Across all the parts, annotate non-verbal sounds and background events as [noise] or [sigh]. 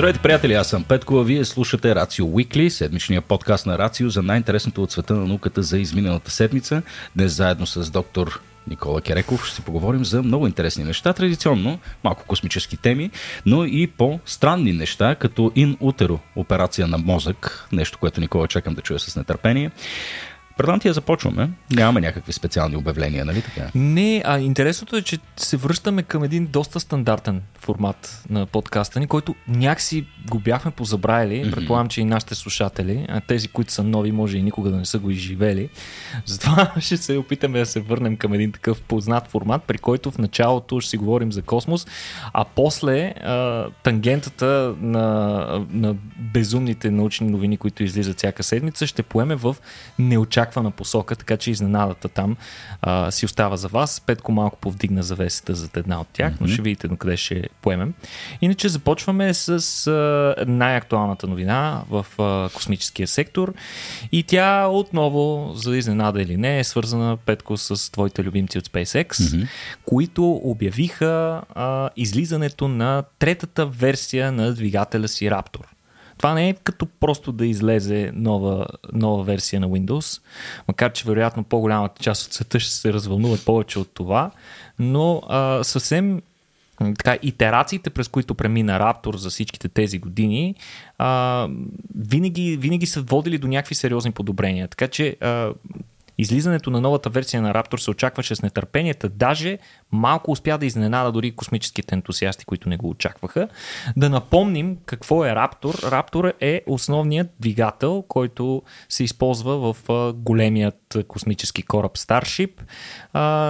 Здравейте, приятели! Аз съм Петко, а вие слушате Рацио Weekly, седмичния подкаст на Рацио за най-интересното от света на науката за изминалата седмица. Днес заедно с доктор Никола Кереков ще си поговорим за много интересни неща, традиционно малко космически теми, но и по-странни неща, като ин утеро операция на мозък, нещо, което Никола чакам да чуя с нетърпение. Предам ти я започваме. Нямаме някакви специални обявления, нали така? Не, а интересното е, че се връщаме към един доста стандартен формат на подкаста ни, който някакси го бяхме позабравили. Mm-hmm. Предполагам, че и нашите слушатели, а тези, които са нови, може и никога да не са го изживели. Затова [laughs] ще се опитаме да се върнем към един такъв познат формат, при който в началото ще си говорим за космос, а после а, тангентата на, на безумните научни новини, които излизат всяка седмица, ще поеме в неочаквана посока, така че изненадата там а, си остава за вас. Петко малко повдигна завесата за една от тях, mm-hmm. но ще видите до къде ще поемем. Иначе започваме с а, най-актуалната новина в а, космическия сектор и тя отново, за изненада или не, е свързана, Петко, с твоите любимци от SpaceX, mm-hmm. които обявиха а, излизането на третата версия на двигателя си Raptor. Това не е като просто да излезе нова, нова версия на Windows, макар че вероятно по-голямата част от света ще се развълнуват повече от това, но а, съвсем така, итерациите, през които премина Raptor за всичките тези години, а, винаги, винаги са водили до някакви сериозни подобрения. Така че а, Излизането на новата версия на Raptor се очакваше с нетърпенията, даже малко успя да изненада дори космическите ентусиасти, които не го очакваха. Да напомним какво е Raptor. Raptor е основният двигател, който се използва в големият космически кораб Starship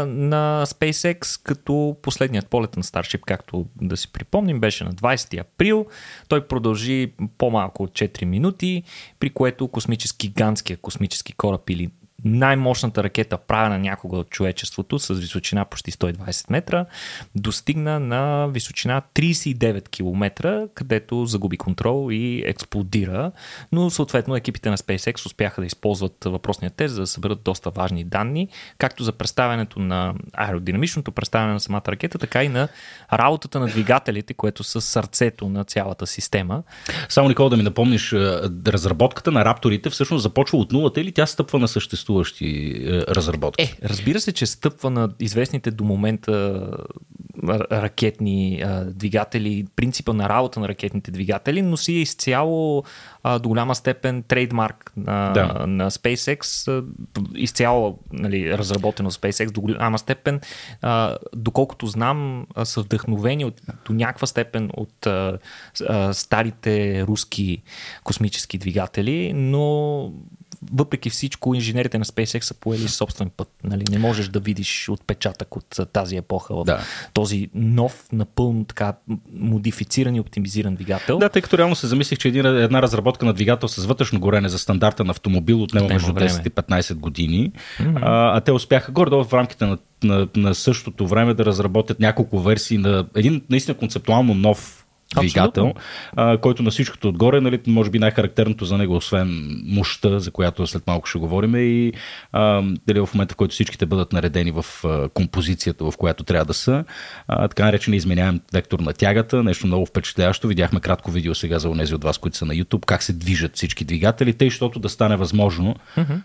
на SpaceX, като последният полет на Starship, както да си припомним, беше на 20 април. Той продължи по-малко от 4 минути, при което космически гигантския космически кораб или най-мощната ракета, правена някога от човечеството, с височина почти 120 метра, достигна на височина 39 км, където загуби контрол и експлодира. Но съответно екипите на SpaceX успяха да използват въпросния тест, за да съберат доста важни данни, както за представянето на аеродинамичното представяне на самата ракета, така и на работата на двигателите, което са сърцето на цялата система. Само, Никола, да ми напомниш, разработката на рапторите всъщност започва от нулата или тя стъпва на съществуването съществуващи е, разработки. Е, разбира се, че стъпва на известните до момента ракетни а, двигатели, принципа на работа на ракетните двигатели, но си е изцяло а, до голяма степен трейдмарк на, да. на SpaceX, а, изцяло нали, разработено SpaceX до голяма степен, а, доколкото знам, а, са вдъхновени от, до някаква степен от а, а, старите руски космически двигатели, но въпреки всичко, инженерите на SpaceX са поели собствен път. Нали? Не можеш да видиш отпечатък от тази епоха в да. този нов, напълно така модифициран и оптимизиран двигател. Да, тъй като реално се замислих, че една разработка на двигател с вътрешно горене за стандартен автомобил отнема между 10 и 15 години, mm-hmm. а, а те успяха горе в рамките на, на, на същото време да разработят няколко версии на един наистина концептуално нов двигател, а, който на всичкото отгоре, нали, може би най-характерното за него, освен мощта, за която след малко ще говорим, е и а, дали в момента, в който всичките бъдат наредени в а, композицията, в която трябва да са, а, така наречен изменяем вектор на тягата, нещо много впечатляващо. Видяхме кратко видео сега за онези от вас, които са на YouTube, как се движат всички двигатели, тъй, защото да стане възможно mm-hmm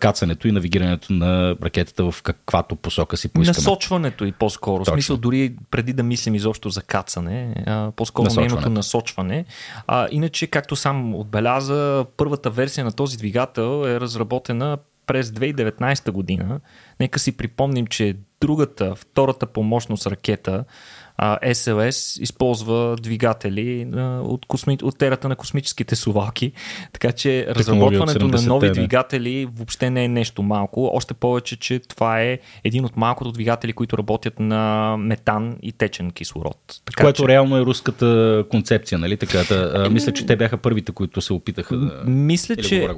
кацането и навигирането на ракетата в каквато посока си поискаме. Насочването и по-скоро. Точно. Смисъл, дори преди да мислим изобщо за кацане, по-скоро нейното насочване. А, иначе, както сам отбеляза, първата версия на този двигател е разработена през 2019 година. Нека си припомним, че другата, втората по мощност ракета, а, SLS използва двигатели а, от, косми... от терата на космическите сувалки, така че разработването на нови да. двигатели въобще не е нещо малко, още повече, че това е един от малкото двигатели, които работят на метан и течен кислород. Така, Което че... реално е руската концепция, нали? Така, да, а, мисля, че те бяха първите, които се опитаха да... Мисля, че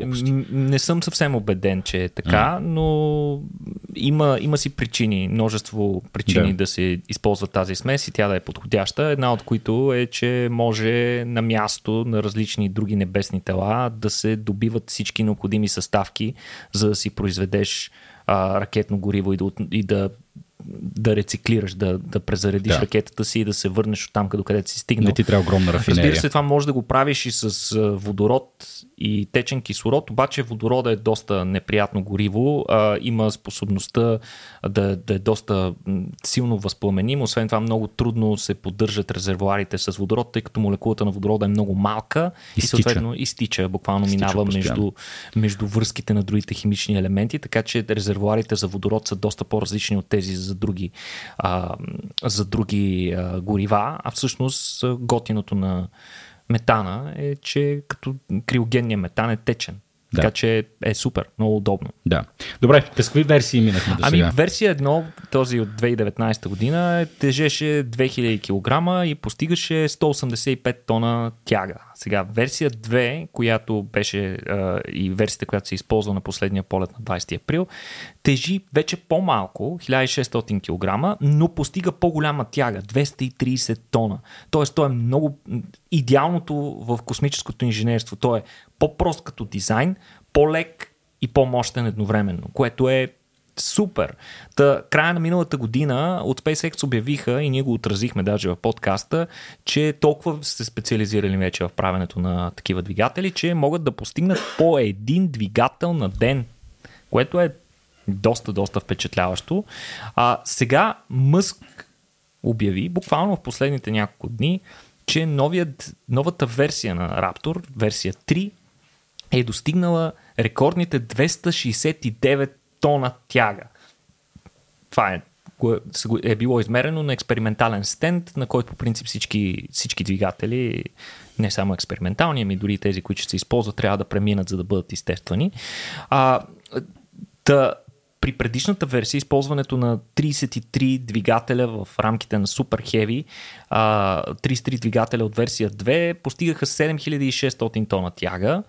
не съм съвсем убеден, че е така, mm. но има, има си причини, множество причини да. да се използва тази смес тя да е подходяща. Една от които е, че може на място на различни други небесни тела да се добиват всички необходими съставки, за да си произведеш а, ракетно гориво и да, и да да рециклираш, да, да презаредиш да. ракетата си и да се върнеш от там, където си стигнал. Не ти трябва огромна рафинерия. Разбира се, това може да го правиш и с водород и течен кислород, обаче водорода е доста неприятно гориво, а, има способността да, да е доста силно възпламеним, освен това много трудно се поддържат резервуарите с водород, тъй като молекулата на водорода е много малка изтича. и съответно изтича, буквално изтича минава между, между връзките на другите химични елементи, така че резервуарите за водород са доста по-различни от тези за други, а, за други а, горива, а всъщност готиното на метана е, че като криогенния метан е течен. Да. Така че е супер, много удобно. Да. Добре, през какви версии минахме до сега? Ами версия 1, този от 2019 година, тежеше 2000 кг и постигаше 185 тона тяга. Сега версия 2, която беше а, и версията, която се използва на последния полет на 20 април, тежи вече по-малко, 1600 кг, но постига по-голяма тяга, 230 тона. Тоест, то е много идеалното в космическото инженерство. То е по-прост като дизайн, по-лек и по-мощен едновременно, което е супер. Та, края на миналата година от SpaceX обявиха и ние го отразихме даже в подкаста, че толкова се специализирали вече в правенето на такива двигатели, че могат да постигнат по един двигател на ден, което е доста, доста впечатляващо. А сега Мъск обяви, буквално в последните няколко дни, че новият, новата версия на Raptor, версия 3, е достигнала рекордните 269 тона тяга. Това е, е било измерено на експериментален стенд, на който по принцип всички, всички двигатели, не само експериментални, ами дори тези, които ще се използват, трябва да преминат, за да бъдат изтествани. А, та, при предишната версия, използването на 33 двигателя в рамките на Super Heavy, 33 двигателя от версия 2 постигаха 7600 тона тяга,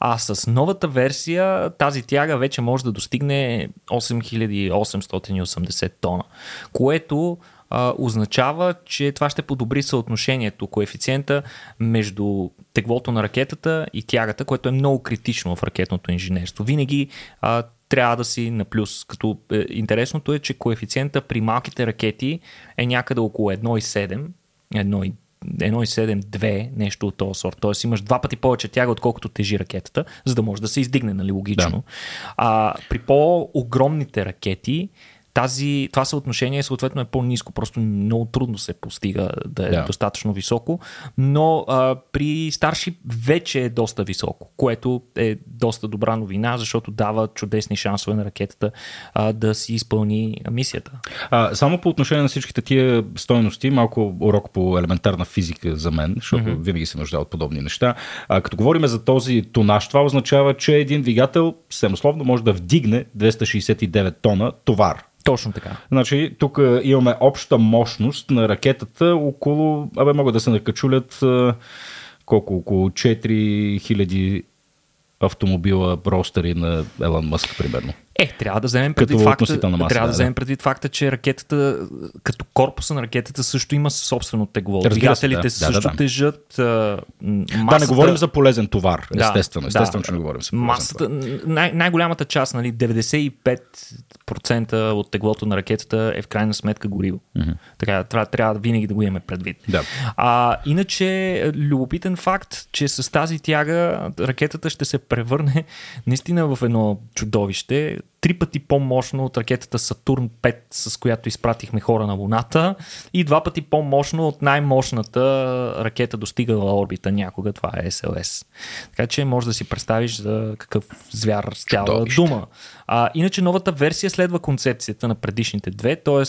а с новата версия тази тяга вече може да достигне 8880 тона, което а, означава, че това ще подобри съотношението, коефициента между теглото на ракетата и тягата, което е много критично в ракетното инженерство. Винаги а, трябва да си на плюс. Като е, интересното е, че коефициента при малките ракети е някъде около 1,7, 1,7-2, нещо от този сорт. Тоест имаш два пъти повече тяга, отколкото тежи ракетата, за да може да се издигне, нали, логично. Да. А при по-огромните ракети тази, това съотношение съответно е по-низко, просто много трудно се постига да е да. достатъчно високо, но а, при старши вече е доста високо, което е доста добра новина, защото дава чудесни шансове на ракетата а, да си изпълни мисията. А, само по отношение на всичките тия стойности, малко урок по елементарна физика за мен, защото mm-hmm. винаги се нужда от подобни неща. А, като говорим за този тонаж, това означава, че един двигател, съвсем условно, може да вдигне 269 тона товар точно така. Значи, тук е, имаме обща мощност на ракетата около, абе могат да се накачулят е, колко, около 4000 автомобила ростери на Елан Мъск, примерно. Е, трябва да вземем предвид факта, маса, трябва да, вземем предвид факта, че ракетата, като корпуса на ракетата също има собствено тегло. Двигателите да. също да, да, да. тежат. масата... Да, не говорим за полезен товар, естествено. Да, естествено, да, че не говорим за полезен масата, товар. Най- най-голямата част, нали, 95% от теглото на ракетата е в крайна сметка гориво. Mm-hmm. Така, трябва, трябва винаги да го имаме предвид. Да. А, иначе, любопитен факт, че с тази тяга ракетата ще се превърне наистина в едно чудовище три пъти по-мощно от ракетата Сатурн 5, с която изпратихме хора на Луната и два пъти по-мощно от най-мощната ракета достигала орбита някога, това е СЛС. Така че може да си представиш за какъв звяр стяла дума. А, иначе новата версия следва концепцията на предишните две, т.е.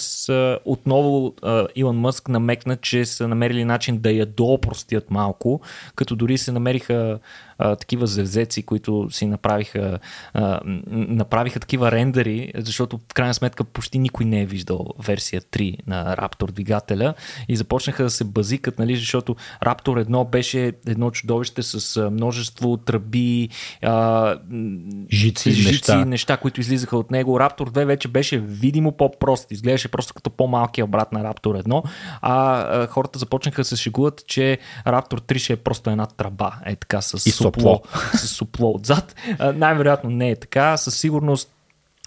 отново Илон Мъск намекна, че са намерили начин да я доопростят малко, като дори се намериха а, такива зевзеци, които си направиха, а, направиха такива рендери, защото в крайна сметка почти никой не е виждал версия 3 на Raptor двигателя и започнаха да се базикат, нали, защото Raptor 1 беше едно чудовище с множество тръби, а, жици, жици неща. неща, които излизаха от него. Raptor 2 вече беше видимо по-прост, изглеждаше просто като по-малкият брат на Raptor 1, а, а хората започнаха да се шегуват, че Raptor 3 ще е просто една тръба, е така с и супло. [laughs] с супло отзад. Най-вероятно не е така. Със сигурност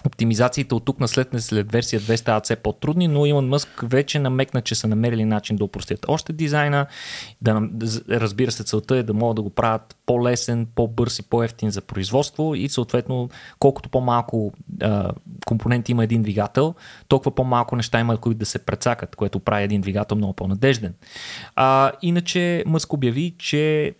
Оптимизациите от тук на след, след версия 2 стават все по-трудни, но Илон Мъск вече намекна, че са намерили начин да упростят още дизайна. Да, разбира се, целта е да могат да го правят по-лесен, по-бърз и по-ефтин за производство и съответно колкото по-малко а, компоненти има един двигател, толкова по-малко неща има, които да се прецакат, което прави един двигател много по-надежден. А, иначе Мъск обяви, че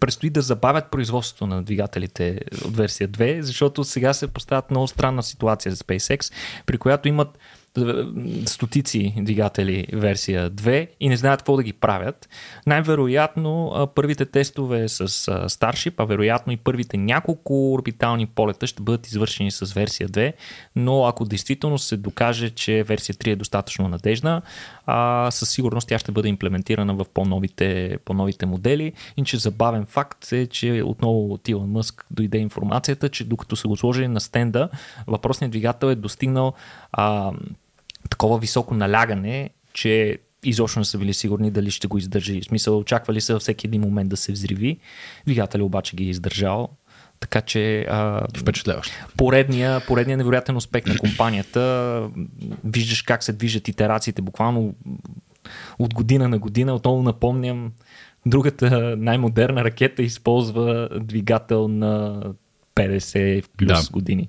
предстои да забавят производството на двигателите от версия 2, защото сега се поставят много странна ситуация за SpaceX, при която имат стотици двигатели версия 2 и не знаят какво да ги правят. Най-вероятно първите тестове с Starship, а вероятно и първите няколко орбитални полета ще бъдат извършени с версия 2, но ако действително се докаже, че версия 3 е достатъчно надежна, а, със сигурност тя ще бъде имплементирана в по-новите, по-новите модели. Иначе забавен факт е, че отново от Илон Мъск дойде информацията, че докато са го сложили на стенда, въпросният двигател е достигнал а, такова високо налягане, че изобщо не са били сигурни дали ще го издържи. В смисъл, очаквали са всеки един момент да се взриви. Двигателя обаче ги е издържал. Така че а. Поредния, поредния невероятен успех на компанията. Виждаш как се движат итерациите буквално от година на година. Отново напомням, другата най-модерна ракета използва двигател на 50 плюс да. години.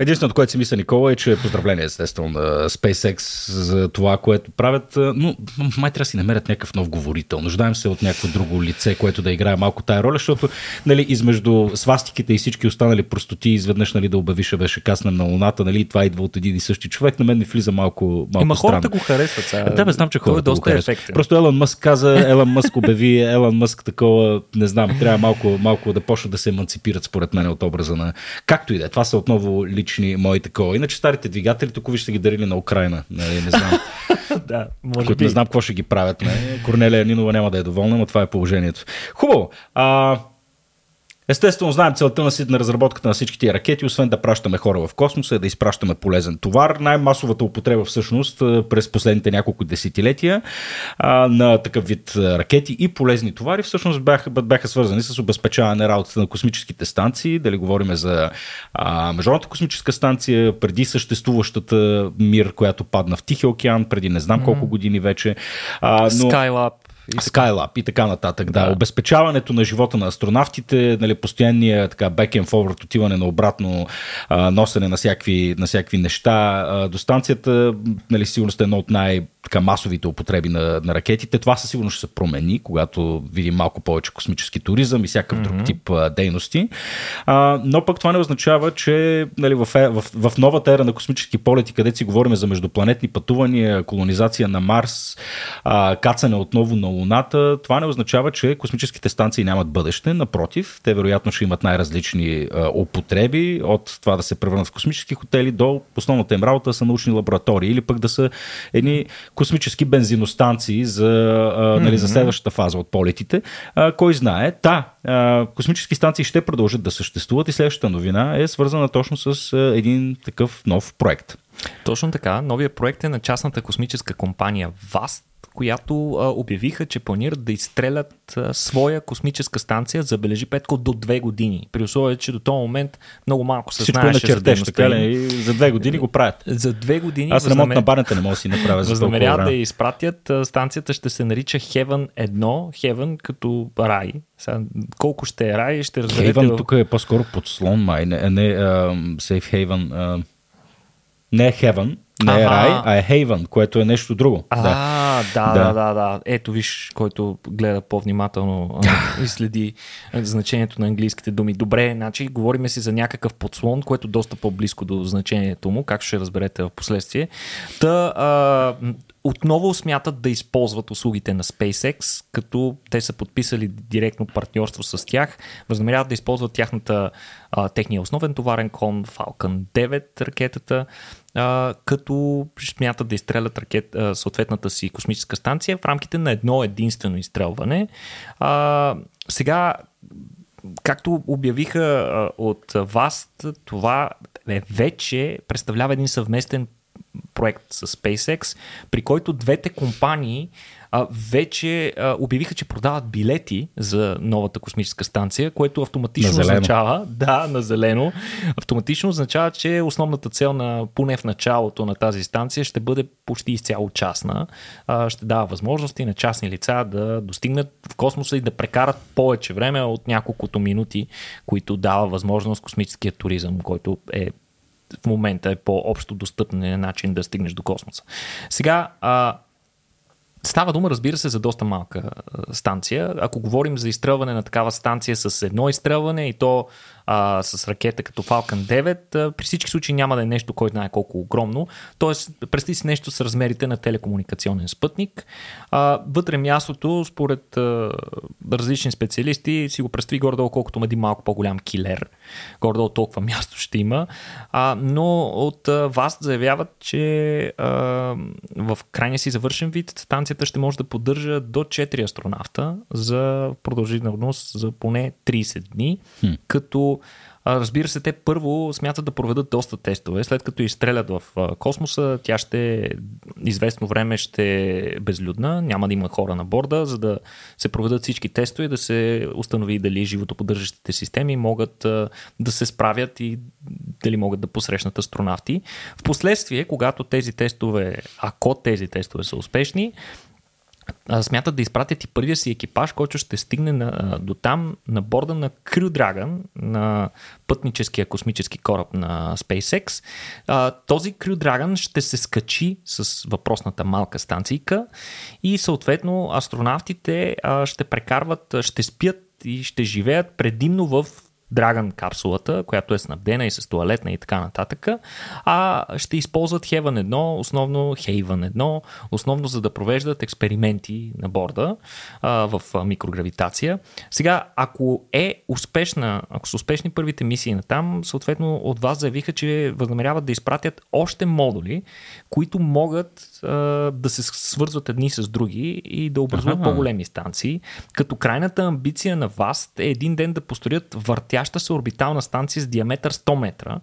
Единственото, което си мисля, Никола, е, че поздравление, естествено, на SpaceX за това, което правят. Но май трябва да си намерят някакъв нов говорител. Нуждаем се от някакво друго лице, което да играе малко тая роля, защото нали, измежду свастиките и всички останали простоти, изведнъж нали, да обявиша беше каснем на Луната, нали, това идва от един и същи човек, на мен ми влиза малко, малко Има странно. хората го харесват. Сега. Да, бе, знам, че хората е доста го харесват. Просто Елон Мъск каза, Елон Мъск обяви, Елон Мъск такова, не знам, трябва малко, малко да почнат да се еманципират според мен от образа на... Както и да е, това са отново лични мои такова. Иначе старите двигатели, тук ще ги дарили на Украина. Не, нали, не знам. [laughs] да, може Които би. не знам какво ще ги правят. Не. Корнелия Нинова няма да е доволна, но това е положението. Хубаво. А, Естествено, знаем целта на, на разработката на всички тия ракети, освен да пращаме хора в космоса, е да изпращаме полезен товар. Най-масовата употреба всъщност през последните няколко десетилетия а, на такъв вид ракети и полезни товари всъщност бяха, бяха свързани с обезпечаване работата на космическите станции. Дали говорим за а, Международната космическа станция, преди съществуващата мир, която падна в Тихия океан, преди не знам колко години вече. А, но... Skylab. И Skylab и така нататък. Да. да. Обезпечаването на живота на астронавтите, нали, постоянния така back and forward, отиване на обратно, а, носене на всякакви, на всякакви неща. А, до станцията, нали, сигурно е едно от най- така масовите употреби на, на ракетите. Това със сигурност ще се промени, когато видим малко повече космически туризъм и всякакъв mm-hmm. друг тип а, дейности. А, но пък това не означава, че нали, в, е, в, в новата ера на космически полети, където си говорим за междупланетни пътувания, колонизация на Марс, а, кацане отново на Луната, това не означава, че космическите станции нямат бъдеще. Напротив, те вероятно ще имат най-различни а, употреби, от това да се превърнат в космически хотели до основната им работа са научни лаборатории или пък да са едни космически бензиностанции за, а, нали, за следващата фаза от полетите. А, кой знае? Та, а, космически станции ще продължат да съществуват и следващата новина е свързана точно с а, един такъв нов проект. Точно така. Новия проект е на частната космическа компания VAST, която а, обявиха, че планират да изстрелят а, своя космическа станция, забележи Петко, до две години. При условие, че до този момент много малко се Всичко знаеше на чертеж, така ли? И за две години го правят. За две години. Аз ремонт на барната не мога да си направя за Възнамеряват да я изпратят. Станцията ще се нарича Heaven 1, Heaven като рай. Сега, колко ще е рай, ще разберете. Heaven в... тук е по-скоро подслон, май, не, не uh, Safe Haven. Uh, не е Heaven, не е рай, а е Haven, което е нещо друго. А, да. Да, да, да, да. Ето виж, който гледа по-внимателно [laughs] и следи значението на английските думи. Добре, значи говориме си за някакъв подслон, което е доста по-близко до значението му, както ще разберете в последствие. Та, а, отново смятат да използват услугите на SpaceX, като те са подписали директно партньорство с тях. Възнамеряват да използват тяхната, а, техния основен товарен кон Falcon 9 ракетата, а, като смятат да изстрелят ракет, а, съответната си космическа станция в рамките на едно единствено изстрелване. А, сега както обявиха от вас, това е вече представлява един съвместен проект с SpaceX, при който двете компании а, вече а, обявиха, че продават билети за новата космическа станция, което автоматично означава, да, на зелено, автоматично означава, че основната цел на, поне в началото на тази станция ще бъде почти изцяло частна. А, ще дава възможности на частни лица да достигнат в космоса и да прекарат повече време от няколкото минути, които дава възможност космическия туризъм, който е в момента е по-общо достъпен начин да стигнеш до космоса. Сега, а, Става дума, разбира се, за доста малка станция. Ако говорим за изстрелване на такава станция с едно изстрелване и то а, с ракета като Falcon 9, а, при всички случаи няма да е нещо, който знае колко огромно. Тоест, представи си нещо с размерите на телекомуникационен спътник. А, вътре мястото, според а, различни специалисти, си го представи горе-долу колкото един малко по-голям килер. Горе-долу толкова място ще има. А, но от а, вас заявяват, че а, в крайния си завършен вид станцията ще може да поддържа до 4 астронавта за продължителност за поне 30 дни, хм. като Разбира се, те първо смятат да проведат доста тестове. След като изстрелят в космоса, тя ще известно време ще е безлюдна, няма да има хора на борда, за да се проведат всички тестове и да се установи дали животоподдържащите системи могат да се справят и дали могат да посрещнат астронавти. Впоследствие, когато тези тестове, ако тези тестове са успешни, смятат да изпратят и първия си екипаж, който ще стигне на, до там на борда на Crew Dragon, на пътническия космически кораб на SpaceX. А, този Crew Dragon ще се скачи с въпросната малка станцийка и съответно астронавтите а, ще прекарват, ще спят и ще живеят предимно в Dragon капсулата, която е снабдена и с туалетна и така нататък, а ще използват Heaven 1, основно Haven 1, основно за да провеждат експерименти на борда а, в микрогравитация. Сега, ако е успешна, ако са успешни първите мисии на там, съответно от вас заявиха, че възнамеряват да изпратят още модули, които могат а, да се свързват едни с други и да образуват ага. по-големи станции, като крайната амбиция на вас е един ден да построят въртя въртяща се орбитална станция с диаметър 100 метра.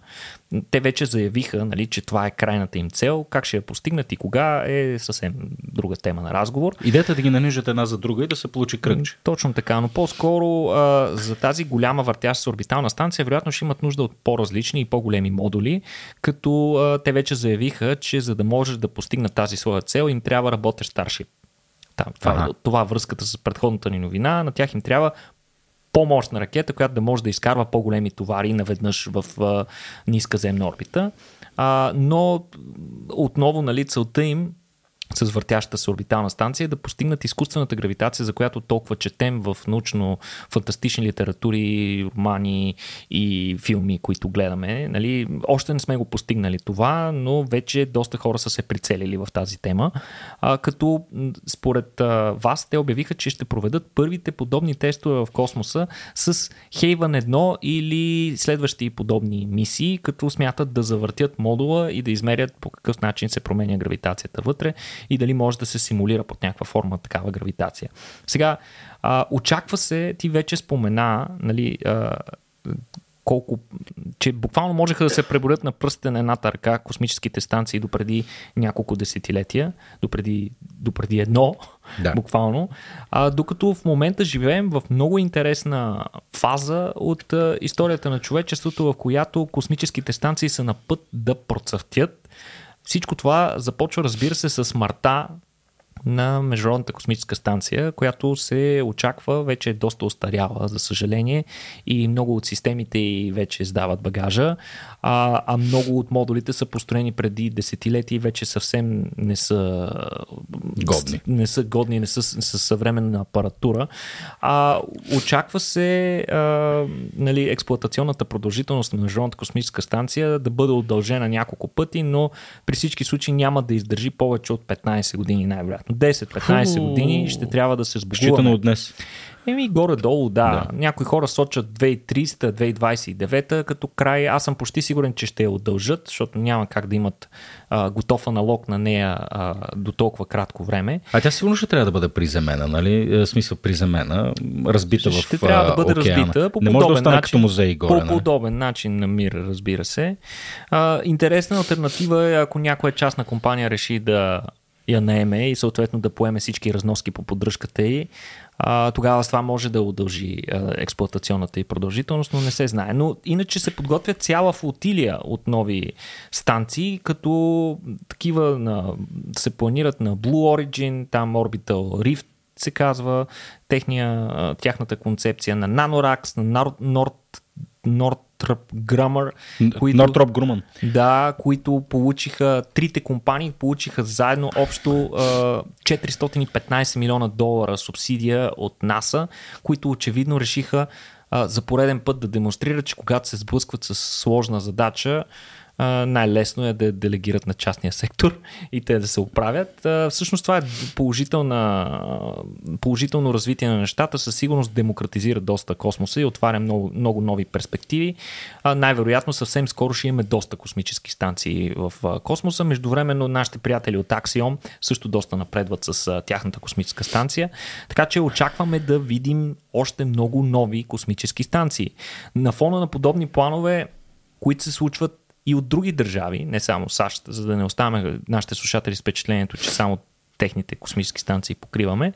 Те вече заявиха, нали, че това е крайната им цел. Как ще я постигнат и кога е съвсем друга тема на разговор. Идеята е да ги нанижат една за друга и да се получи кръгче. Точно така, но по-скоро а, за тази голяма въртяща се орбитална станция вероятно ще имат нужда от по-различни и по-големи модули, като а, те вече заявиха, че за да може да постигнат тази своя цел им трябва работещ Starship. Там, това, ага. това връзката с предходната ни новина. На тях им трябва по-мощна ракета, която да може да изкарва по-големи товари наведнъж в а, ниска земна орбита. А, но отново нали, целта им с въртящата се орбитална станция да постигнат изкуствената гравитация, за която толкова четем в научно-фантастични литератури, романи и филми, които гледаме. Нали, още не сме го постигнали това, но вече доста хора са се прицелили в тази тема. А, като според а, вас те обявиха, че ще проведат първите подобни тестове в космоса с Haven 1 или следващи подобни мисии, като смятат да завъртят модула и да измерят по какъв начин се променя гравитацията вътре и дали може да се симулира под някаква форма такава гравитация. Сега, а, очаква се, ти вече спомена, нали, а, колко, че буквално можеха да се преборят на пръстите на едната ръка космическите станции до преди няколко десетилетия, до преди, до преди едно, да. буквално. А, докато в момента живеем в много интересна фаза от а, историята на човечеството, в която космическите станции са на път да процъфтят всичко това започва, разбира се, с марта на Международната космическа станция, която се очаква, вече е доста остаряла, за съжаление, и много от системите вече издават багажа, а, а много от модулите са построени преди десетилетия и вече съвсем не са годни, не са, годни, не са с съвременна апаратура. А, очаква се а, нали, експлуатационната продължителност на Международната космическа станция да бъде удължена няколко пъти, но при всички случаи няма да издържи повече от 15 години най-вероятно. 10-15 години ще трябва да се сбогуваме. Считано от днес. Еми, горе-долу, да. да. Някои хора сочат 2300-2029 като край. Аз съм почти сигурен, че ще я удължат, защото няма как да имат а, готов аналог на нея а, до толкова кратко време. А тя сигурно ще трябва да бъде приземена, нали? В е, смисъл приземена, разбита ще в Ще трябва да бъде океана. разбита по Не може да остане начин, като музей горе. По нали? подобен начин на мир, разбира се. А, интересна альтернатива е, ако някоя частна компания реши да я наеме и съответно да поеме всички разноски по поддръжката й, а, тогава с това може да удължи а, експлуатационната и продължителност, но не се знае. Но иначе се подготвя цяла флотилия от нови станции, като такива на, се планират на Blue Origin, там Orbital Rift се казва, техния, тяхната концепция на Nanorax, на Nord, Nord Northrop Grumman. Които, Northrop Grumman. Да, които получиха, трите компании получиха заедно общо 415 милиона долара субсидия от НАСА, които очевидно решиха за пореден път да демонстрират, че когато се сблъскват с сложна задача, най-лесно е да делегират на частния сектор и те да се оправят. Всъщност това е положително развитие на нещата. Със сигурност демократизира доста космоса и отваря много, много нови перспективи. Най-вероятно съвсем скоро ще имаме доста космически станции в космоса. Междувременно нашите приятели от Axiom също доста напредват с тяхната космическа станция. Така че очакваме да видим още много нови космически станции. На фона на подобни планове, които се случват и от други държави, не само САЩ, за да не оставаме нашите слушатели с впечатлението, че само техните космически станции покриваме.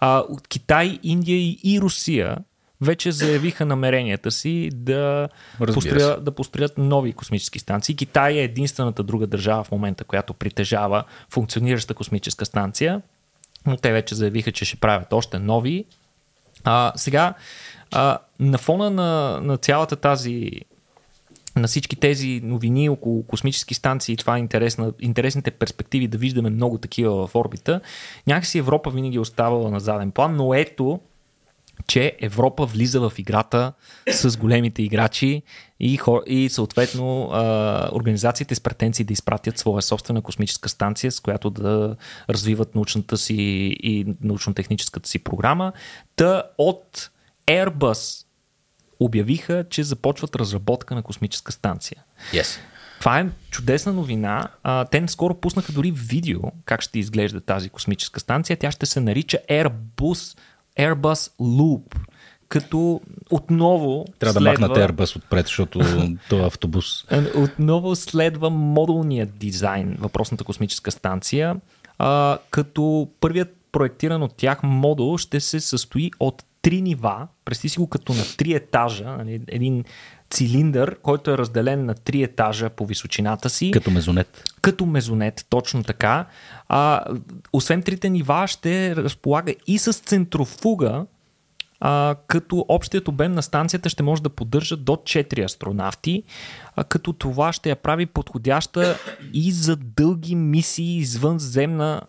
А, от Китай, Индия и Русия вече заявиха намеренията си да, построят, да построят нови космически станции. Китай е единствената друга държава в момента, която притежава функционираща космическа станция, но те вече заявиха, че ще правят още нови. А, сега, а, на фона на, на цялата тази на всички тези новини около космически станции, това е интересна, интересните перспективи да виждаме много такива в орбита, някакси Европа винаги е оставала на заден план, но ето, че Европа влиза в играта с големите играчи и, и съответно организациите с претенции да изпратят своя собствена космическа станция, с която да развиват научната си и научно-техническата си програма. Та от Airbus обявиха, че започват разработка на космическа станция. Yes. Това е чудесна новина. А, те скоро пуснаха дори видео как ще изглежда тази космическа станция. Тя ще се нарича Airbus, Airbus Loop като отново Трябва следва... да махнат Airbus отпред, защото [laughs] това е автобус. Отново следва модулният дизайн, въпросната космическа станция, а, като първият проектиран от тях модул ще се състои от три нива, представи си го като на три етажа, нали, един цилиндър, който е разделен на три етажа по височината си. Като мезонет. Като мезонет, точно така. А, освен трите нива ще разполага и с центрофуга, а, като общият обем на станцията ще може да поддържа до 4 астронавти, а, като това ще я прави подходяща и за дълги мисии извънземна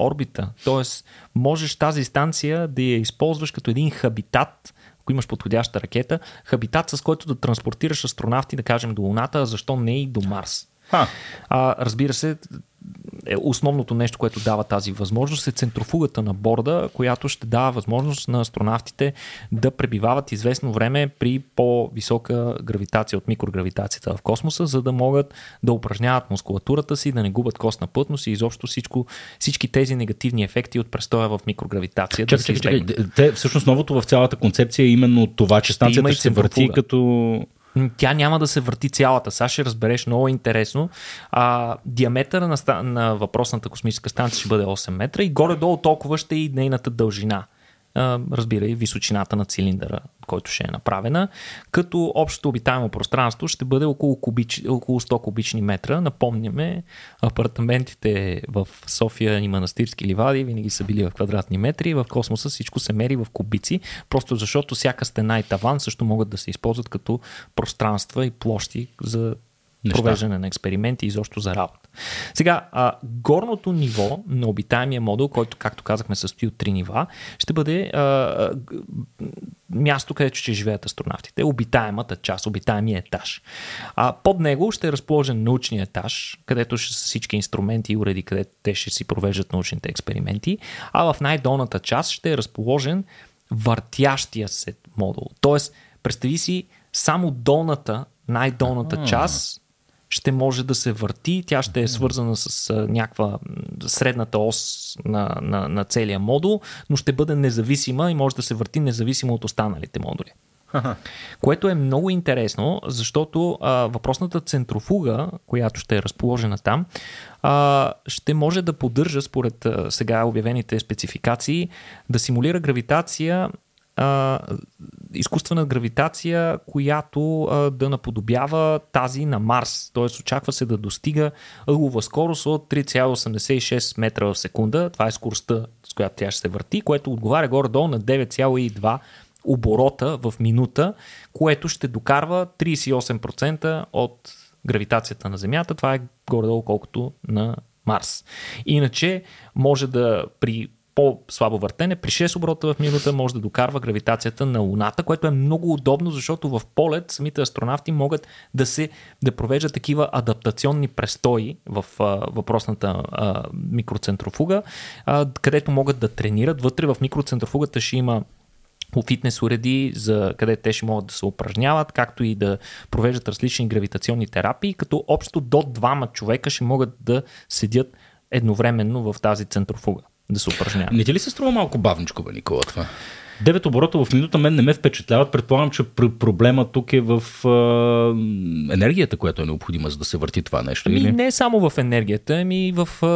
орбита. Тоест, можеш тази станция да я използваш като един хабитат, ако имаш подходяща ракета, хабитат с който да транспортираш астронавти, да кажем, до Луната, а защо не и до Марс. А, разбира се, е основното нещо, което дава тази възможност е центрофугата на борда, която ще дава възможност на астронавтите да пребивават известно време при по-висока гравитация от микрогравитацията в космоса, за да могат да упражняват мускулатурата си, да не губят костна плътност и изобщо всичко, всички тези негативни ефекти от престоя в микрогравитация. Чакай, да чакай, чакай. Те, всъщност новото в цялата концепция е именно това, че станцията ще се върти като тя няма да се върти цялата. Сега ще разбереш много интересно. А, диаметъра на, на въпросната космическа станция ще бъде 8 метра и горе-долу толкова ще е и нейната дължина разбира и височината на цилиндъра, който ще е направена, като общото обитаемо пространство ще бъде около, кубич, около 100 кубични метра. Напомняме, апартаментите в София и манастирски ливади винаги са били в квадратни метри, в космоса всичко се мери в кубици, просто защото всяка стена и таван също могат да се използват като пространства и площи за Неща. провеждане на експерименти и изобщо за работа. Сега, а, горното ниво на обитаемия модул, който, както казахме, състои от три нива, ще бъде а, място, където ще живеят астронавтите, обитаемата част, обитаемия етаж. А под него ще е разположен научния етаж, където ще са всички инструменти и уреди, където те ще си провеждат научните експерименти, а в най-долната част ще е разположен въртящия се модул. Тоест, представи си само долната, най-долната част ще може да се върти, тя ще е свързана с някаква средната ос на, на, на целия модул, но ще бъде независима и може да се върти независимо от останалите модули. Което е много интересно, защото а, въпросната центрофуга, която ще е разположена там, а, ще може да поддържа, според а, сега обявените спецификации, да симулира гравитация а, изкуствена гравитация, която а, да наподобява тази на Марс. Т.е. очаква се да достига ъглова скорост от 3,86 метра в секунда. Това е скоростта, с която тя ще се върти, което отговаря горе-долу на 9,2 оборота в минута, което ще докарва 38% от гравитацията на Земята. Това е горе-долу колкото на Марс. Иначе може да при по-слабо въртене, при 6 оборота в минута може да докарва гравитацията на Луната, което е много удобно, защото в полет самите астронавти могат да се да провеждат такива адаптационни престои в а, въпросната а, микроцентрофуга, а, където могат да тренират. Вътре в микроцентрофугата ще има фитнес уреди, за къде те ще могат да се упражняват, както и да провеждат различни гравитационни терапии, като общо до двама човека ще могат да седят едновременно в тази центрофуга да се упражнява. Не ти ли се струва малко бавничко, бе, Никола, това? 9 оборота в минута мен не ме впечатляват. Предполагам, че проблема тук е в а, енергията, която е необходима, за да се върти това нещо. Ами, или? Не само в енергията, ами в а,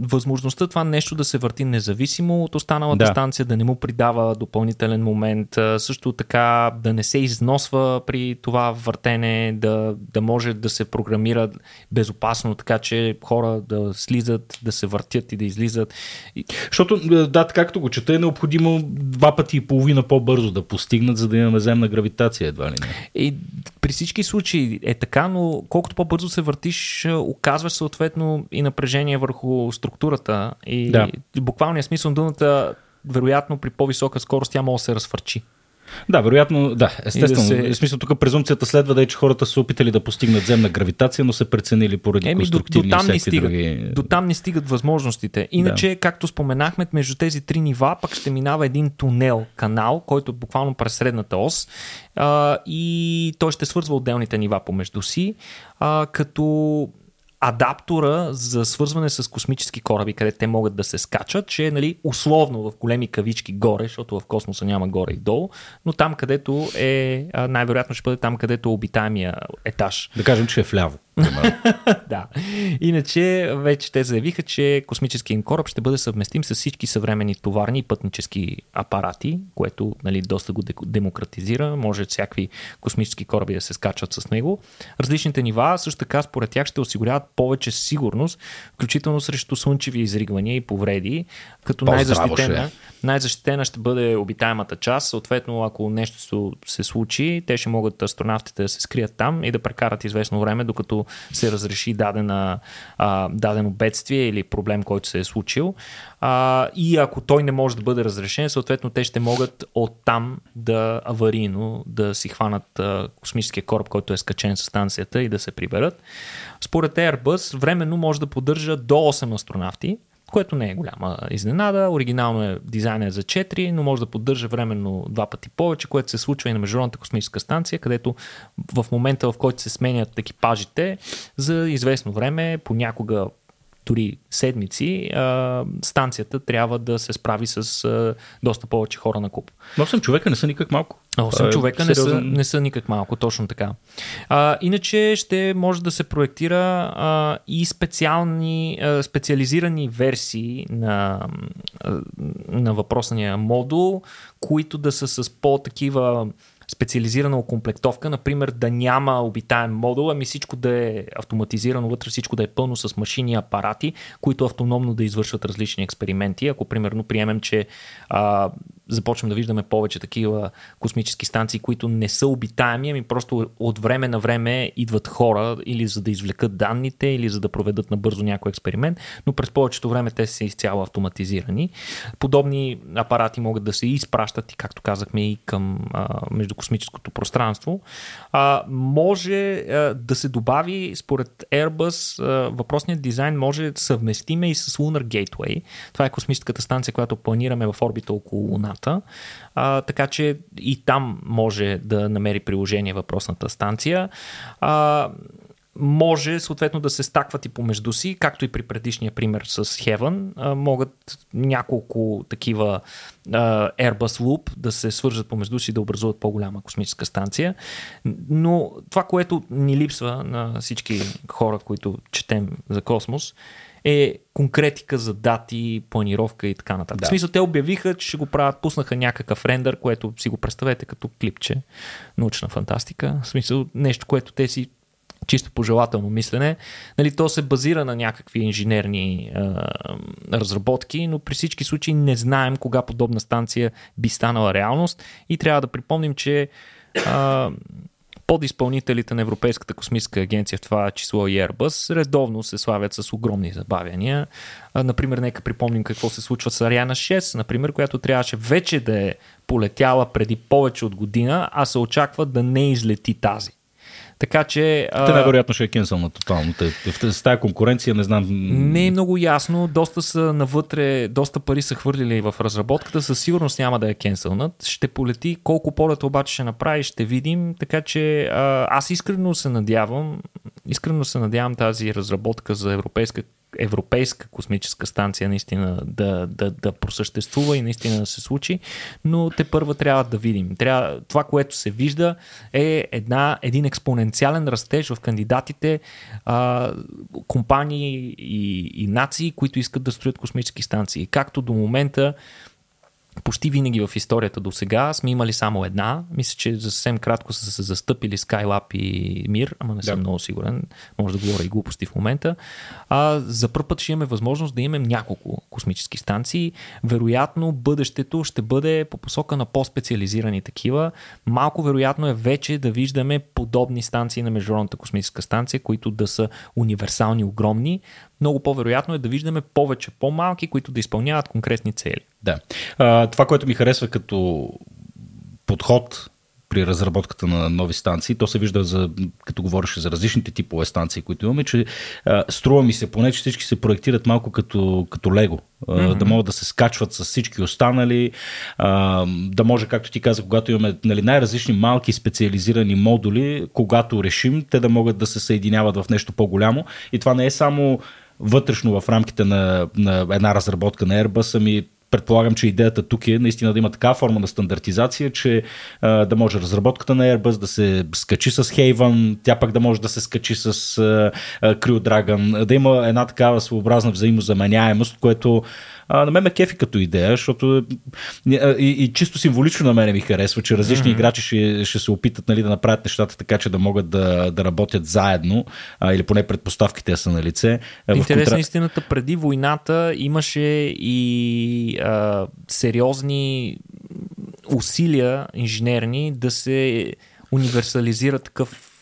възможността това нещо да се върти независимо от останалата да. станция, да не му придава допълнителен момент, а, също така да не се износва при това въртене, да, да може да се програмира безопасно, така че хора да слизат, да се въртят и да излизат. Защото, да, както го чета, е необходимо два пъти и половина по-бързо да постигнат, за да имаме земна гравитация, едва ли не. И при всички случаи е така, но колкото по-бързо се въртиш, оказваш съответно и напрежение върху структурата. И да. буквалният смисъл на думата, вероятно при по-висока скорост тя може да се разфърчи. Да, вероятно, да, естествено. Да се... В смисъл, тук презумцията следва да е, че хората са опитали да постигнат земна гравитация, но са преценили поради Еми, конструктивни до, до, там не стигат, други... до там не стигат възможностите. Иначе, да. както споменахме, между тези три нива пък ще минава един тунел, канал, който е буквално през средната ос а, и той ще свързва отделните нива помежду си, а, като адаптора за свързване с космически кораби, къде те могат да се скачат, че е нали, условно в големи кавички горе, защото в космоса няма горе и долу, но там където е, най-вероятно ще бъде там където е обитаемия етаж. Да кажем, че е вляво. [laughs] да. Иначе вече те заявиха, че космическият кораб ще бъде съвместим с всички съвремени товарни и пътнически апарати, което нали, доста го демократизира. Може всякакви космически кораби да се скачат с него. Различните нива също така според тях ще осигуряват повече сигурност, включително срещу слънчеви изригвания и повреди, като най-защитена, най-защитена ще бъде обитаемата част. Съответно, ако нещо се случи, те ще могат астронавтите да се скрият там и да прекарат известно време, докато се разреши дадена, а, дадено бедствие или проблем, който се е случил. А, и ако той не може да бъде разрешен, съответно те ще могат оттам да аварийно да си хванат а, космическия кораб, който е скачен с станцията и да се приберат. Според Airbus, временно може да поддържа до 8 астронавти, което не е голяма изненада. Оригинално е дизайнер за 4, но може да поддържа временно два пъти повече, което се случва и на Международната космическа станция, където в момента, в който се сменят екипажите, за известно време, понякога дори седмици, а, станцията трябва да се справи с а, доста повече хора на куп. 8 човека не са никак малко. 8 е човека не са, не са никак малко, точно така. А, иначе ще може да се проектира а, и специални, а, специализирани версии на, а, на въпросния модул, които да са с по-такива специализирана окомплектовка, например да няма обитаем модул, ами всичко да е автоматизирано, вътре всичко да е пълно с машини и апарати, които автономно да извършват различни експерименти. Ако примерно приемем, че а, започвам да виждаме повече такива космически станции, които не са обитаеми, ами просто от време на време идват хора или за да извлекат данните, или за да проведат набързо някой експеримент, но през повечето време те са изцяло автоматизирани. Подобни апарати могат да се изпращат и, както казахме, и към а, междукосмическото пространство. А, може а, да се добави, според Airbus, а, въпросният дизайн може да съвместиме и с Lunar Gateway. Това е космическата станция, която планираме в орбита около Луната страната. А, така че и там може да намери приложение въпросната станция. А, може съответно да се стакват и помежду си, както и при предишния пример с Heaven. Могат няколко такива Airbus Loop да се свържат помежду си да образуват по-голяма космическа станция. Но това, което ни липсва на всички хора, които четем за космос, е конкретика за дати, планировка и така нататък. Да. В смисъл, те обявиха, че ще го правят, пуснаха някакъв рендър, което си го представете като клипче, научна фантастика. В смисъл, нещо, което те си чисто пожелателно мислене. Нали, то се базира на някакви инженерни а, разработки, но при всички случаи не знаем кога подобна станция би станала реалност и трябва да припомним, че а, подизпълнителите на Европейската космическа агенция, в това число и Airbus, редовно се славят с огромни забавяния. Например, нека припомним какво се случва с Ариана 6, например, която трябваше вече да е полетяла преди повече от година, а се очаква да не излети тази. Така че. Те най-вероятно ще е кенсълна тотално. С тази конкуренция не знам. Не е много ясно. Доста са навътре, доста пари са хвърлили в разработката. Със сигурност няма да е кенсълнат. Ще полети. Колко полета обаче ще направи, ще видим. Така че аз искрено се надявам, искрено се надявам тази разработка за европейска европейска космическа станция наистина да, да, да просъществува и наистина да се случи, но те първа трябва да видим. Трябва, това, което се вижда е една, един експоненциален растеж в кандидатите, а, компании и, и нации, които искат да строят космически станции. Както до момента почти винаги в историята до сега сме имали само една. Мисля, че за съвсем кратко са се застъпили Skylab и Мир, ама не съм да. много сигурен. Може да говоря и глупости в момента. А, за първ път ще имаме възможност да имаме няколко космически станции. Вероятно, бъдещето ще бъде по посока на по-специализирани такива. Малко вероятно е вече да виждаме подобни станции на Международната космическа станция, които да са универсални, огромни, много по-вероятно е да виждаме повече по-малки, които да изпълняват конкретни цели. Да. А, това, което ми харесва като подход при разработката на нови станции. То се вижда, за, като говореше за различните типове станции, които имаме, че а, струва ми се поне, че всички се проектират малко като, като лего. А, mm-hmm. Да могат да се скачват с всички останали, а, да може, както ти каза, когато имаме нали, най-различни малки специализирани модули, когато решим, те да могат да се съединяват в нещо по-голямо. И това не е само вътрешно в рамките на, на една разработка на Airbus, ами предполагам, че идеята тук е наистина да има такава форма на стандартизация, че да може разработката на Airbus да се скачи с Haven, тя пък да може да се скачи с Crew Dragon, да има една такава своеобразна взаимозаменяемост, което а, на мен ме кефи като идея, защото и, и, и чисто символично на мен ми харесва, че различни mm-hmm. играчи ще, ще се опитат нали, да направят нещата така, че да могат да, да работят заедно, а, или поне предпоставките са на лице. Интересна контра... истината, преди войната имаше и а, сериозни усилия инженерни да се универсализира такъв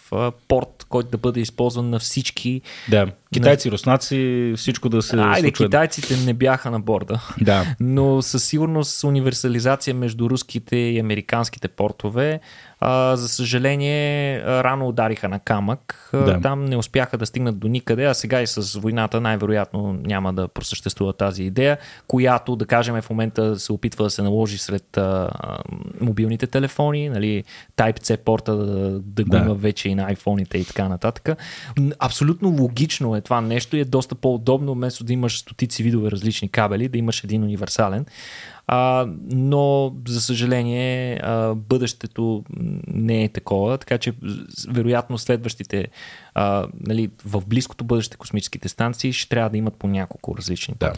порт, който да бъде използван на всички. Да, китайци, на... руснаци, всичко да се Айде, случва. китайците не бяха на борда. Да. Но със сигурност универсализация между руските и американските портове а, за съжаление, рано удариха на камък. Да. Там не успяха да стигнат до никъде, а сега и с войната най-вероятно няма да просъществува тази идея, която, да кажем, в момента се опитва да се наложи сред а, мобилните телефони, нали, Type-C порта да, да го да. има вече и на iPhone-ите и така нататък. Абсолютно логично е това нещо и е доста по-удобно, вместо да имаш стотици видове различни кабели, да имаш един универсален. А, но, за съжаление, а, бъдещето не е такова, така че вероятно следващите а, нали, в близкото бъдеще космическите станции ще трябва да имат по няколко различни да.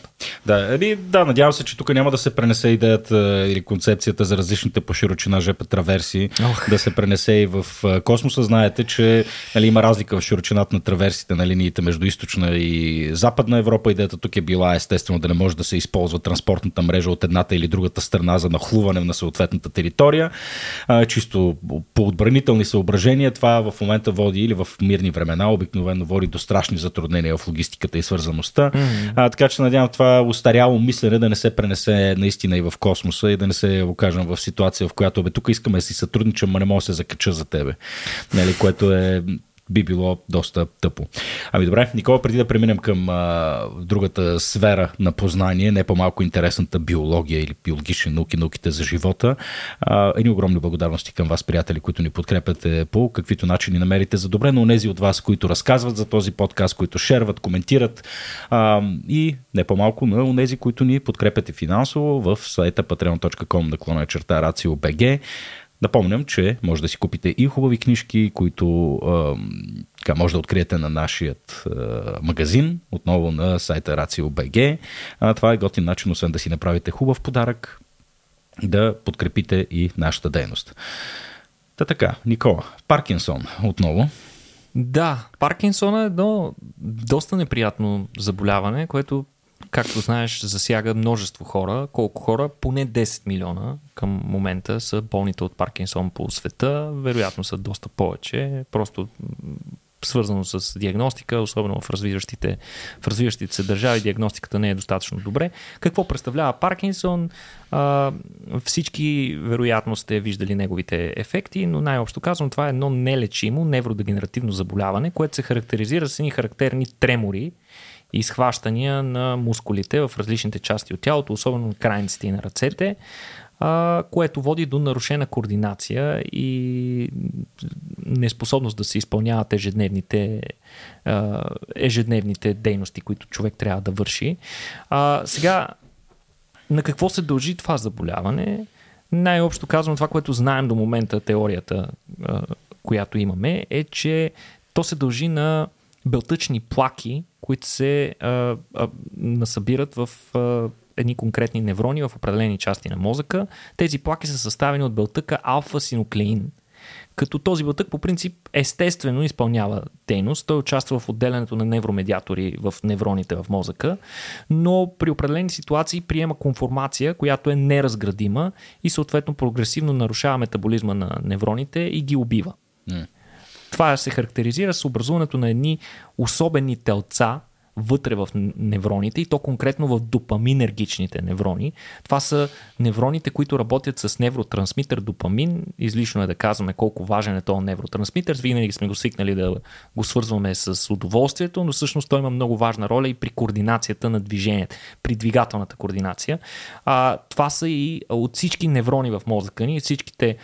Да, ами, да, надявам се, че тук няма да се пренесе идеята или концепцията за различните по широчина ЖП траверси, Ох. да се пренесе и в космоса. Знаете, че нали, има разлика в широчината на траверсите на линиите между източна и западна Европа. Идеята тук е била естествено да не може да се използва транспортната мрежа от едната или другата страна за нахлуване на съответната територия. А, чисто по отбранителни съображения това в момента води или в мирни времена времена обикновено води до страшни затруднения в логистиката и свързаността. Mm-hmm. А, така че надявам това устаряло мислене да не се пренесе наистина и в космоса и да не се окажем в ситуация, в която бе, тук искаме да си сътрудничам, но не мога да се закача за тебе. Нали, което е би било доста тъпо. Ами добре, Никола, преди да преминем към а, другата сфера на познание, не по-малко интересната биология или биологични науки, науките за живота, едни огромни благодарности към вас, приятели, които ни подкрепяте по каквито начини намерите за добре, но нези от вас, които разказват за този подкаст, които шерват, коментират а, и не по-малко на тези, които ни подкрепяте финансово в сайта patreon.com наклона черта RACIO.BG. Напомням, че може да си купите и хубави книжки, които а, може да откриете на нашия магазин, отново на сайта RACIO.BG. А, това е готин начин, освен да си направите хубав подарък, да подкрепите и нашата дейност. Та така, Никола, Паркинсон отново. Да, Паркинсон е едно доста неприятно заболяване, което както знаеш, засяга множество хора. Колко хора? Поне 10 милиона към момента са болните от Паркинсон по света. Вероятно са доста повече. Просто свързано с диагностика, особено в развиващите, в развиващите се държави, диагностиката не е достатъчно добре. Какво представлява Паркинсон? А, всички вероятно сте виждали неговите ефекти, но най-общо казвам, това е едно нелечимо невродегенеративно заболяване, което се характеризира с едни характерни тремори и схващания на мускулите в различните части от тялото, особено на крайниците и на ръцете, а, което води до нарушена координация и неспособност да се изпълняват ежедневните, а, ежедневните дейности, които човек трябва да върши. А, сега, на какво се дължи това заболяване? Най-общо казвам това, което знаем до момента, теорията, която имаме, е, че то се дължи на белтъчни плаки, които се а, а, насъбират в а, едни конкретни неврони в определени части на мозъка. Тези плаки са съставени от белтъка алфа-синуклеин, като този белтък по принцип естествено изпълнява дейност. Той участва в отделянето на невромедиатори в невроните в мозъка, но при определени ситуации приема конформация, която е неразградима и съответно прогресивно нарушава метаболизма на невроните и ги убива. Mm. Това се характеризира с образуването на едни особени телца, вътре в невроните и то конкретно в допаминергичните неврони. Това са невроните, които работят с невротрансмитър допамин. Излишно е да казваме колко важен е този невротрансмитър. Винаги сме го свикнали да го свързваме с удоволствието, но всъщност той има много важна роля и при координацията на движението, при двигателната координация. А, това са и от всички неврони в мозъка ни, всичките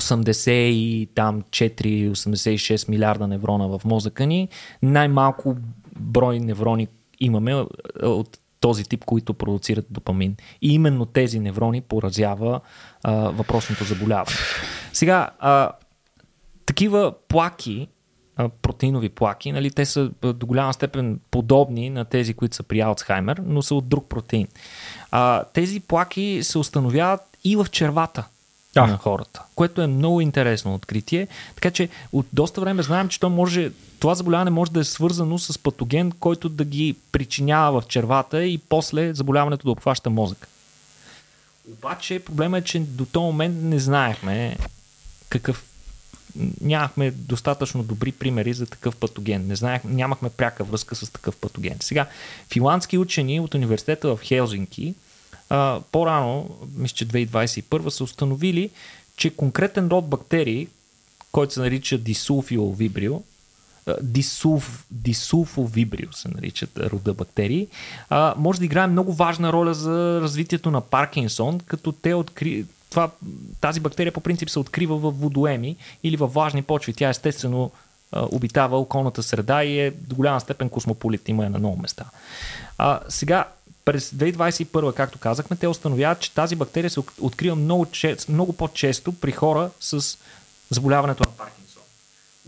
80 и там 4-86 милиарда неврона в мозъка ни, най-малко брой неврони имаме от този тип, които продуцират допамин. И именно тези неврони поразява а, въпросното заболяване. Сега, а, такива плаки, а, протеинови плаки, нали, те са до голяма степен подобни на тези, които са при Алцхаймер, но са от друг протеин. А, тези плаки се установяват и в червата да. на хората, което е много интересно откритие. Така че от доста време знаем, че то може, това заболяване може да е свързано с патоген, който да ги причинява в червата и после заболяването да обхваща мозък. Обаче проблема е, че до този момент не знаехме какъв нямахме достатъчно добри примери за такъв патоген. Не знаех, нямахме пряка връзка с такъв патоген. Сега, финландски учени от университета в Хелзинки а, по-рано, мисля, че 2021 са установили, че конкретен род бактерии, който се нарича дисулфиовибрио, дисулф, дисулфовибрио се наричат рода бактерии, а, може да играе много важна роля за развитието на Паркинсон, като те откри... Това, тази бактерия по принцип се открива в водоеми или във влажни почви. Тя естествено обитава околната среда и е до голяма степен космополит, има е на много места. А, сега, през 2021, както казахме, те установяват, че тази бактерия се открива много, много по-често при хора с заболяването на Паркинсон.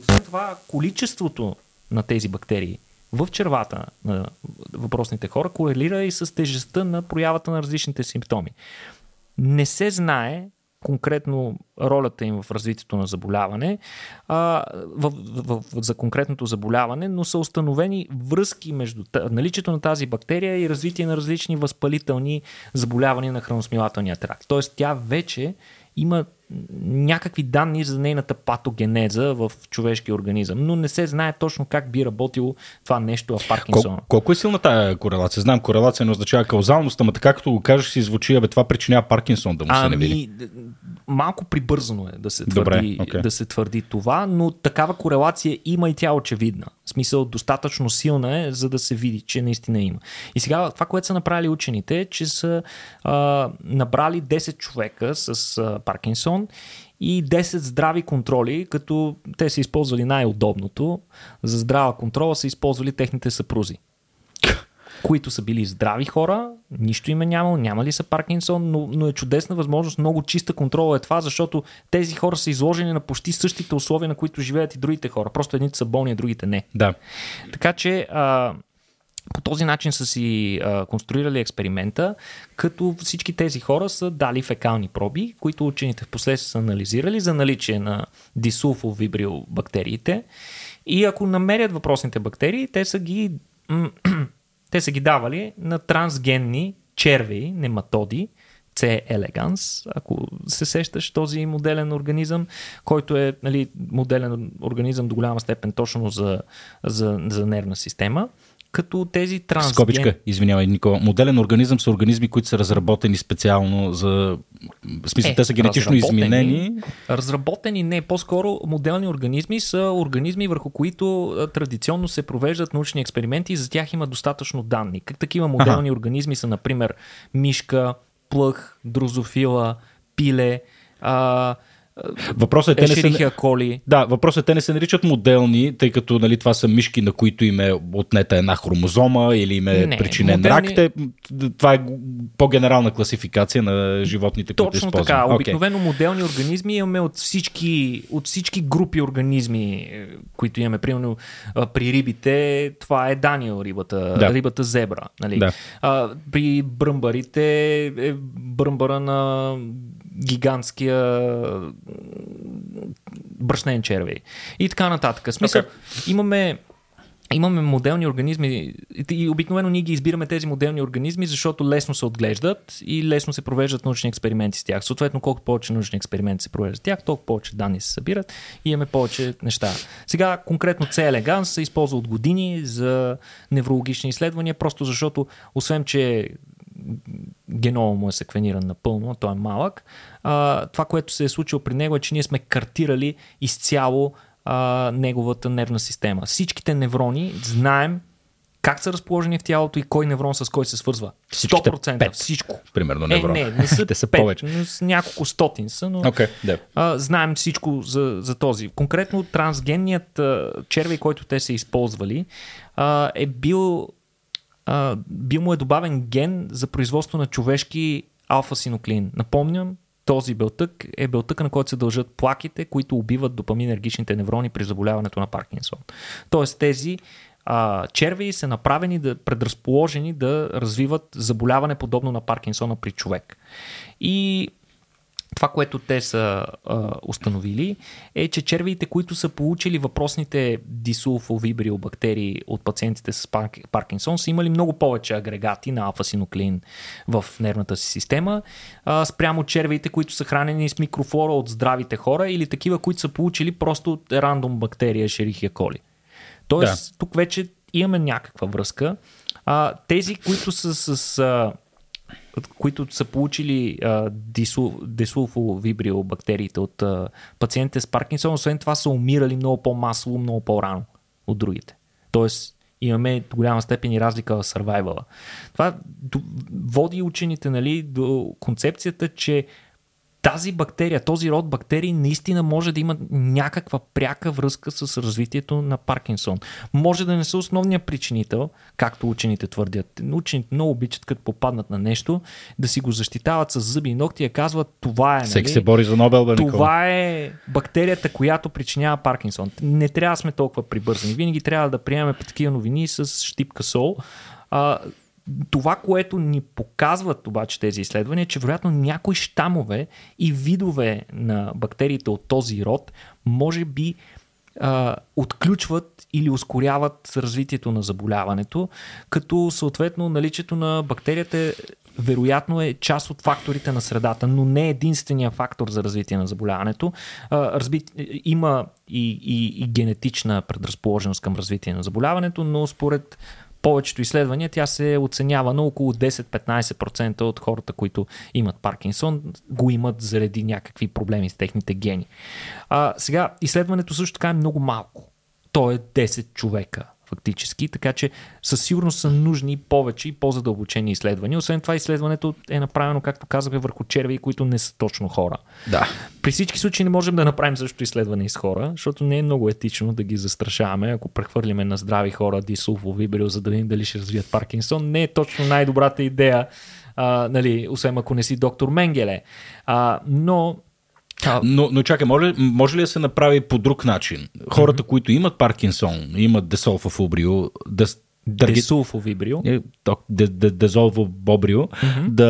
Освен това, количеството на тези бактерии в червата на въпросните хора корелира и с тежестта на проявата на различните симптоми. Не се знае конкретно ролята им в развитието на заболяване, а, в, в, в, за конкретното заболяване, но са установени връзки между наличието на тази бактерия и развитие на различни възпалителни заболявания на храносмилателния тракт. Тоест тя вече има някакви данни за нейната патогенеза в човешкия организъм, но не се знае точно как би работило това нещо в Паркинсона. Кол- колко е силна тая корелация? Знам, корелация не означава каузалност, ама така като го кажеш си звучи, абе това причинява Паркинсон да му се не види. Малко прибързано е да се, твърди, Добре, okay. да се твърди това, но такава корелация има и тя очевидна. Смисъл достатъчно силна е, за да се види, че наистина има. И сега това, което са направили учените, е, че са а, набрали 10 човека с а, Паркинсон и 10 здрави контроли, като те са използвали най-удобното. За здрава контрола са използвали техните съпрузи които са били здрави хора, нищо им е нямало, нямали са Паркинсон, но, но е чудесна възможност, много чиста контрола е това, защото тези хора са изложени на почти същите условия, на които живеят и другите хора. Просто едните са болни, а другите не. Да. Така че а, по този начин са си а, конструирали експеримента, като всички тези хора са дали фекални проби, които учените в последствие са анализирали за наличие на дисулфовибрил бактериите. И ако намерят въпросните бактерии, те са ги те са ги давали на трансгенни черви, нематоди, C. elegans, ако се сещаш този моделен организъм, който е нали, моделен организъм до голяма степен точно за, за, за нервна система като тези трансген... Скобичка, извинявай, Никола. Моделен организъм са организми, които са разработени специално за... В смисъл, е, те са генетично изменени. Разработени не, по-скоро моделни организми са организми, върху които традиционно се провеждат научни експерименти и за тях има достатъчно данни. Как такива моделни ага. организми са, например, мишка, плъх, дрозофила, пиле, а, Въпросът е, те не се... коли. Да, въпросът е, те не се наричат моделни, тъй като нали, това са мишки, на които им е отнета една хромозома или им е не, причинен моделни... рак. Те, това е по-генерална класификация на животните, Точно които използваме. така. Обикновено okay. моделни организми имаме от всички, от всички групи организми, е, които имаме. Примерно при рибите, това е Даниел рибата, да. рибата зебра. Нали? Да. А, при бръмбарите е бръмбара на гигантския брашнен червей. И така нататък. Смисъл, okay. имаме Имаме моделни организми и обикновено ние ги избираме тези моделни организми, защото лесно се отглеждат и лесно се провеждат научни експерименти с тях. Съответно, колкото повече научни експерименти се провеждат с тях, толкова повече данни се събират и имаме повече неща. Сега конкретно C. elegans се използва от години за неврологични изследвания, просто защото освен, че генома му е секвениран напълно, той е малък. А, това, което се е случило при него е, че ние сме картирали изцяло а, неговата нервна система. Всичките неврони знаем как са разположени в тялото и кой неврон с кой се свързва. 100%. Пет, всичко. Примерно неврон. Е, не, не са, [laughs] Те са пет, повече. Но с няколко стотин са, но okay, yeah. а, знаем всичко за, за този. Конкретно трансгенният а, червей, който те са използвали, а, е бил бил му е добавен ген за производство на човешки алфа-синоклин. Напомням, този белтък е белтъка, на който се дължат плаките, които убиват допаминергичните неврони при заболяването на Паркинсон. Тоест тези а, червеи са направени да предразположени да развиват заболяване подобно на Паркинсона при човек. И това, което те са а, установили, е, че червиите, които са получили въпросните дисулфовибрио бактерии от пациентите с Паркинсон, са имали много повече агрегати на алфа-синоклин в нервната си система, а, спрямо червиите, които са хранени с микрофлора от здравите хора или такива, които са получили просто рандом бактерия Шерихия коли. Тоест, да. тук вече имаме някаква връзка. А, тези, които са с. А, които са получили дисулфовибрио бактериите от а, пациентите с Паркинсон, освен това са умирали много по-масово, много по-рано от другите. Тоест, имаме до голяма степен и разлика в сървайвала. Това води учените нали, до концепцията, че тази бактерия, този род бактерии наистина може да има някаква пряка връзка с развитието на Паркинсон. Може да не са основният причинител, както учените твърдят. Учените много обичат, като попаднат на нещо, да си го защитават с зъби и ногти и казват, това е. Нали, Всеки се бори за Нобел, бе, Това е бактерията, която причинява Паркинсон. Не трябва да сме толкова прибързани. Винаги трябва да приемаме такива новини с щипка сол. А, това, което ни показват обаче тези изследвания, е, че вероятно някои щамове и видове на бактериите от този род може би а, отключват или ускоряват развитието на заболяването, като съответно наличието на бактерията вероятно е част от факторите на средата, но не е единствения фактор за развитие на заболяването. разби... Има и, и, и генетична предразположеност към развитие на заболяването, но според повечето изследвания тя се оценява на около 10-15% от хората, които имат Паркинсон, го имат заради някакви проблеми с техните гени. А, сега, изследването също така е много малко. То е 10 човека фактически, така че със сигурност са нужни повече и по-задълбочени изследвания. Освен това, изследването е направено, както казахме, върху черви, които не са точно хора. Да. При всички случаи не можем да направим също изследване с хора, защото не е много етично да ги застрашаваме, ако прехвърлиме на здрави хора дисулфо вибрио, за да видим дали ще развият Паркинсон. Не е точно най-добрата идея, а, нали, освен ако не си доктор Менгеле. А, но а... Но, но чакай, може, може ли да се направи по друг начин? Хората, mm-hmm. които имат Паркинсон, имат десолфофобрио, да, Десулфовибрио. Дезолвобобрио, mm-hmm. да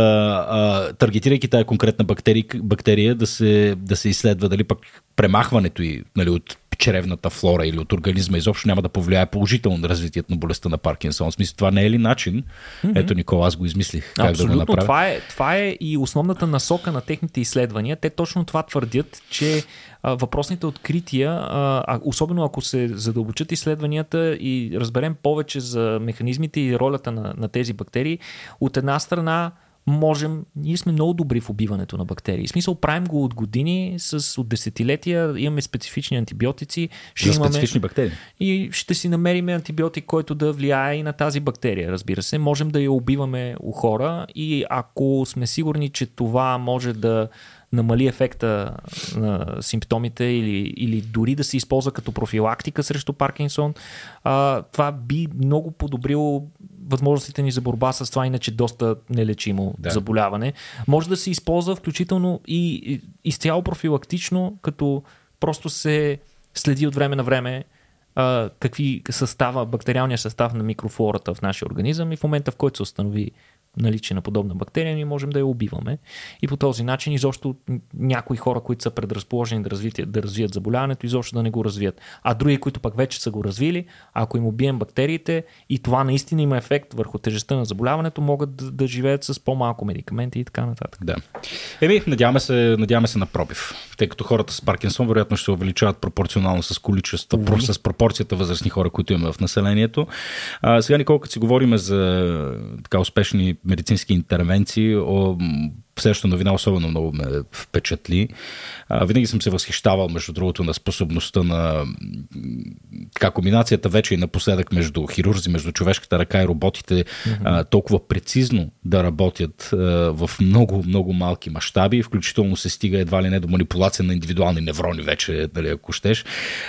а, таргетирайки тази конкретна бактерия, бактерия да, се, да се изследва дали пък премахването и нали, от черевната флора или от организма изобщо няма да повлияе положително на развитието на болестта на Паркинсон. В смисъл, това не е ли начин? Mm-hmm. Ето, Никола, аз го измислих. Как Абсолютно. Да го направя. Това, е, това е и основната насока на техните изследвания. Те точно това твърдят, че а, въпросните открития, а, особено ако се задълбочат изследванията и разберем повече за механизмите и ролята на, на тези бактерии, от една страна можем, ние сме много добри в убиването на бактерии. В смисъл, правим го от години, с, от десетилетия, имаме специфични антибиотици. Ще За имаме, специфични бактерии. И ще си намерим антибиотик, който да влияе и на тази бактерия, разбира се. Можем да я убиваме у хора и ако сме сигурни, че това може да намали ефекта на симптомите или, или дори да се използва като профилактика срещу Паркинсон, а, това би много подобрило възможностите ни за борба с това иначе доста нелечимо да. заболяване. Може да се използва включително и изцяло профилактично, като просто се следи от време на време а, какви състава, бактериалния състав на микрофлората в нашия организъм и в момента в който се установи наличие на подобна бактерия, ние можем да я убиваме. И по този начин изобщо някои хора, които са предразположени да, развият, да развият заболяването, изобщо да не го развият. А други, които пък вече са го развили, ако им убием бактериите и това наистина има ефект върху тежестта на заболяването, могат да, да живеят с по-малко медикаменти и така нататък. Да. Еми, надяваме се, надяваме се на пробив, тъй като хората с Паркинсон вероятно ще се увеличават пропорционално с количество, mm-hmm. с пропорцията възрастни хора, които имаме в населението. А, сега, Николко, като си говорим за така успешни медицински интервенции. Следващата новина особено много ме впечатли. А, винаги съм се възхищавал, между другото, на способността на така, комбинацията вече и напоследък между хирурзи, между човешката ръка и роботите mm-hmm. а, толкова прецизно да работят а, в много, много малки мащаби. Включително се стига едва ли не до манипулация на индивидуални неврони вече, дали ако щеш.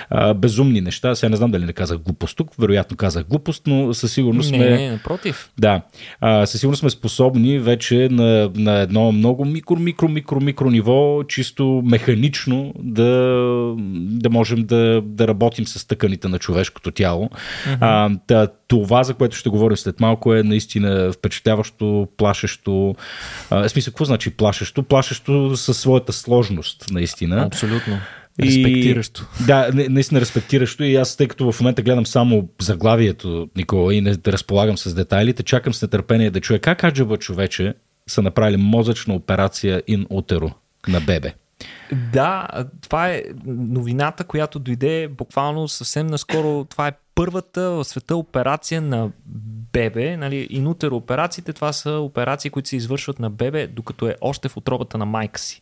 А, безумни неща. Сега не знам дали не казах глупост тук. Вероятно казах глупост, но със сигурност сме... Не, напротив. Да. А, със сигурност сме способни вече на, на едно много микро, микро, микро, микро ниво, чисто механично да, да можем да, да работим с тъканите на човешкото тяло. Mm-hmm. А, да, това, за което ще говорим след малко, е наистина впечатляващо, плашещо. А, смисъл, какво значи плашещо? Плашещо със своята сложност, наистина. Абсолютно. Респектиращо. И, да, наистина респектиращо и аз, тъй като в момента гледам само заглавието, Никола, и не разполагам с детайлите, чакам с нетърпение да чуя как аджаба човече са направили мозъчна операция ин утеро на бебе. Да, това е новината, която дойде буквално съвсем наскоро. Това е първата в света операция на бебе. Нали, инутер операциите, това са операции, които се извършват на бебе, докато е още в отробата на майка си.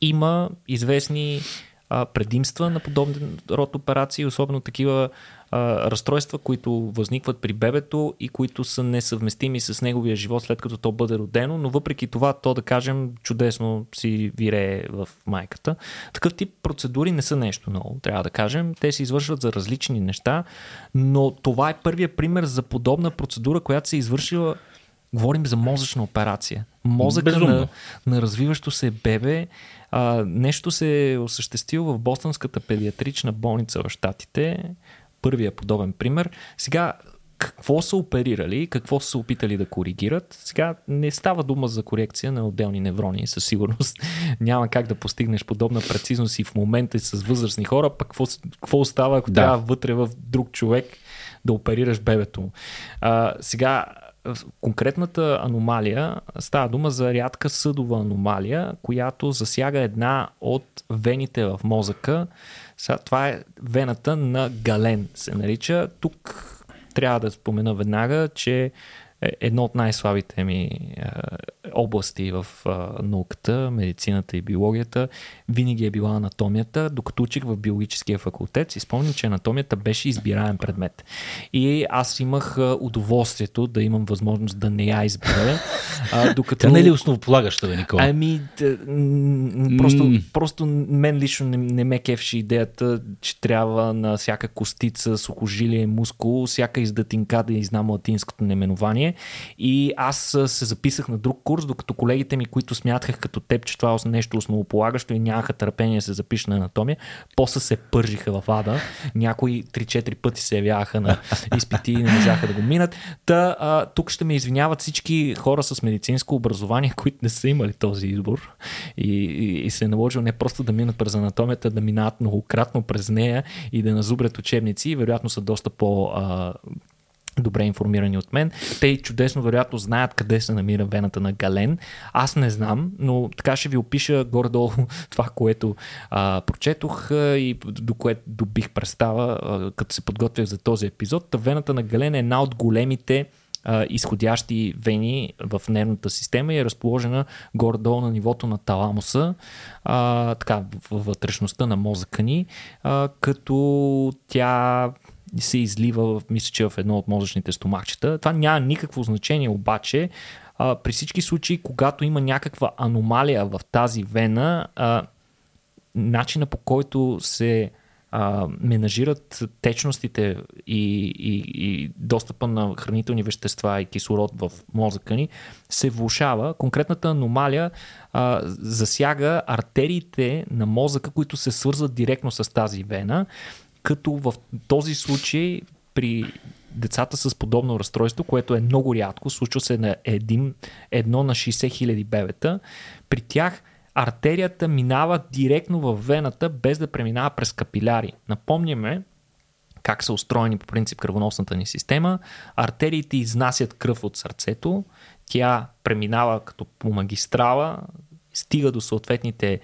Има известни а, предимства на подобен род операции, особено такива а, разстройства, които възникват при бебето и които са несъвместими с неговия живот след като то бъде родено, но въпреки това то да кажем чудесно си вирее в майката. Такъв тип процедури не са нещо ново, трябва да кажем. Те се извършват за различни неща, но това е първият пример за подобна процедура, която се е извършила Говорим за мозъчна операция. Мозъка на, на развиващо се бебе. А, нещо се е осъществило в Бостонската педиатрична болница в Штатите първия подобен пример. Сега, какво са оперирали, какво са опитали да коригират. Сега не става дума за корекция на отделни неврони, със сигурност. [laughs] Няма как да постигнеш подобна прецизност и в момента с възрастни хора, пък какво, какво остава, ако да. трябва вътре в друг човек да оперираш бебето му. А, сега, конкретната аномалия става дума за рядка съдова аномалия, която засяга една от вените в мозъка. Сега, това е вената на Гален, се нарича. Тук трябва да спомена веднага, че е едно от най-слабите ми области в е, науката, медицината и биологията, винаги е била анатомията, докато учих в биологическия факултет. Си спомням, че анатомията беше избираем предмет. И аз имах удоволствието да имам възможност да не я избера. А, [laughs] докато... Тя не е ли основополагаща, бе, Никола? Ами, просто, mm. просто мен лично не, не ме кефши идеята, че трябва на всяка костица, сухожилие, мускул, всяка издатинка да знам латинското наименование и аз се записах на друг курс, докато колегите ми, които смятаха като теб, че това е нещо основополагащо и нямаха търпение да се запишат на анатомия, после се пържиха в ада. Някои 3-4 пъти се явяваха на [laughs] изпити и не можаха да го минат. Та, а, тук ще ме извиняват всички хора с медицинско образование, [laughs] които не са имали този избор и, и, и се е наложил не просто да минат през анатомията, да минават многократно през нея и да назубрят учебници и вероятно са доста по а, добре информирани от мен. Те чудесно вероятно знаят къде се намира вената на Гален. Аз не знам, но така ще ви опиша горе-долу [laughs] това, което а, прочетох и до което добих представа, а, като се подготвях за този епизод. Та вената на Гален е една от големите а, изходящи вени в нервната система и е разположена горе-долу на нивото на таламуса, а, така, в вътрешността на мозъка ни, а, като тя се излива, мисля, че в едно от мозъчните стомахчета. Това няма никакво значение, обаче а, при всички случаи, когато има някаква аномалия в тази вена, а, начина по който се а, менажират течностите и, и, и достъпа на хранителни вещества и кислород в мозъка ни, се влушава. Конкретната аномалия а, засяга артериите на мозъка, които се свързват директно с тази вена като в този случай при децата с подобно разстройство, което е много рядко, случва се на един, едно на 60 хиляди бебета, при тях артерията минава директно в вената, без да преминава през капиляри. Напомняме, как са устроени по принцип кръвоносната ни система. Артериите изнасят кръв от сърцето, тя преминава като по магистрала, стига до съответните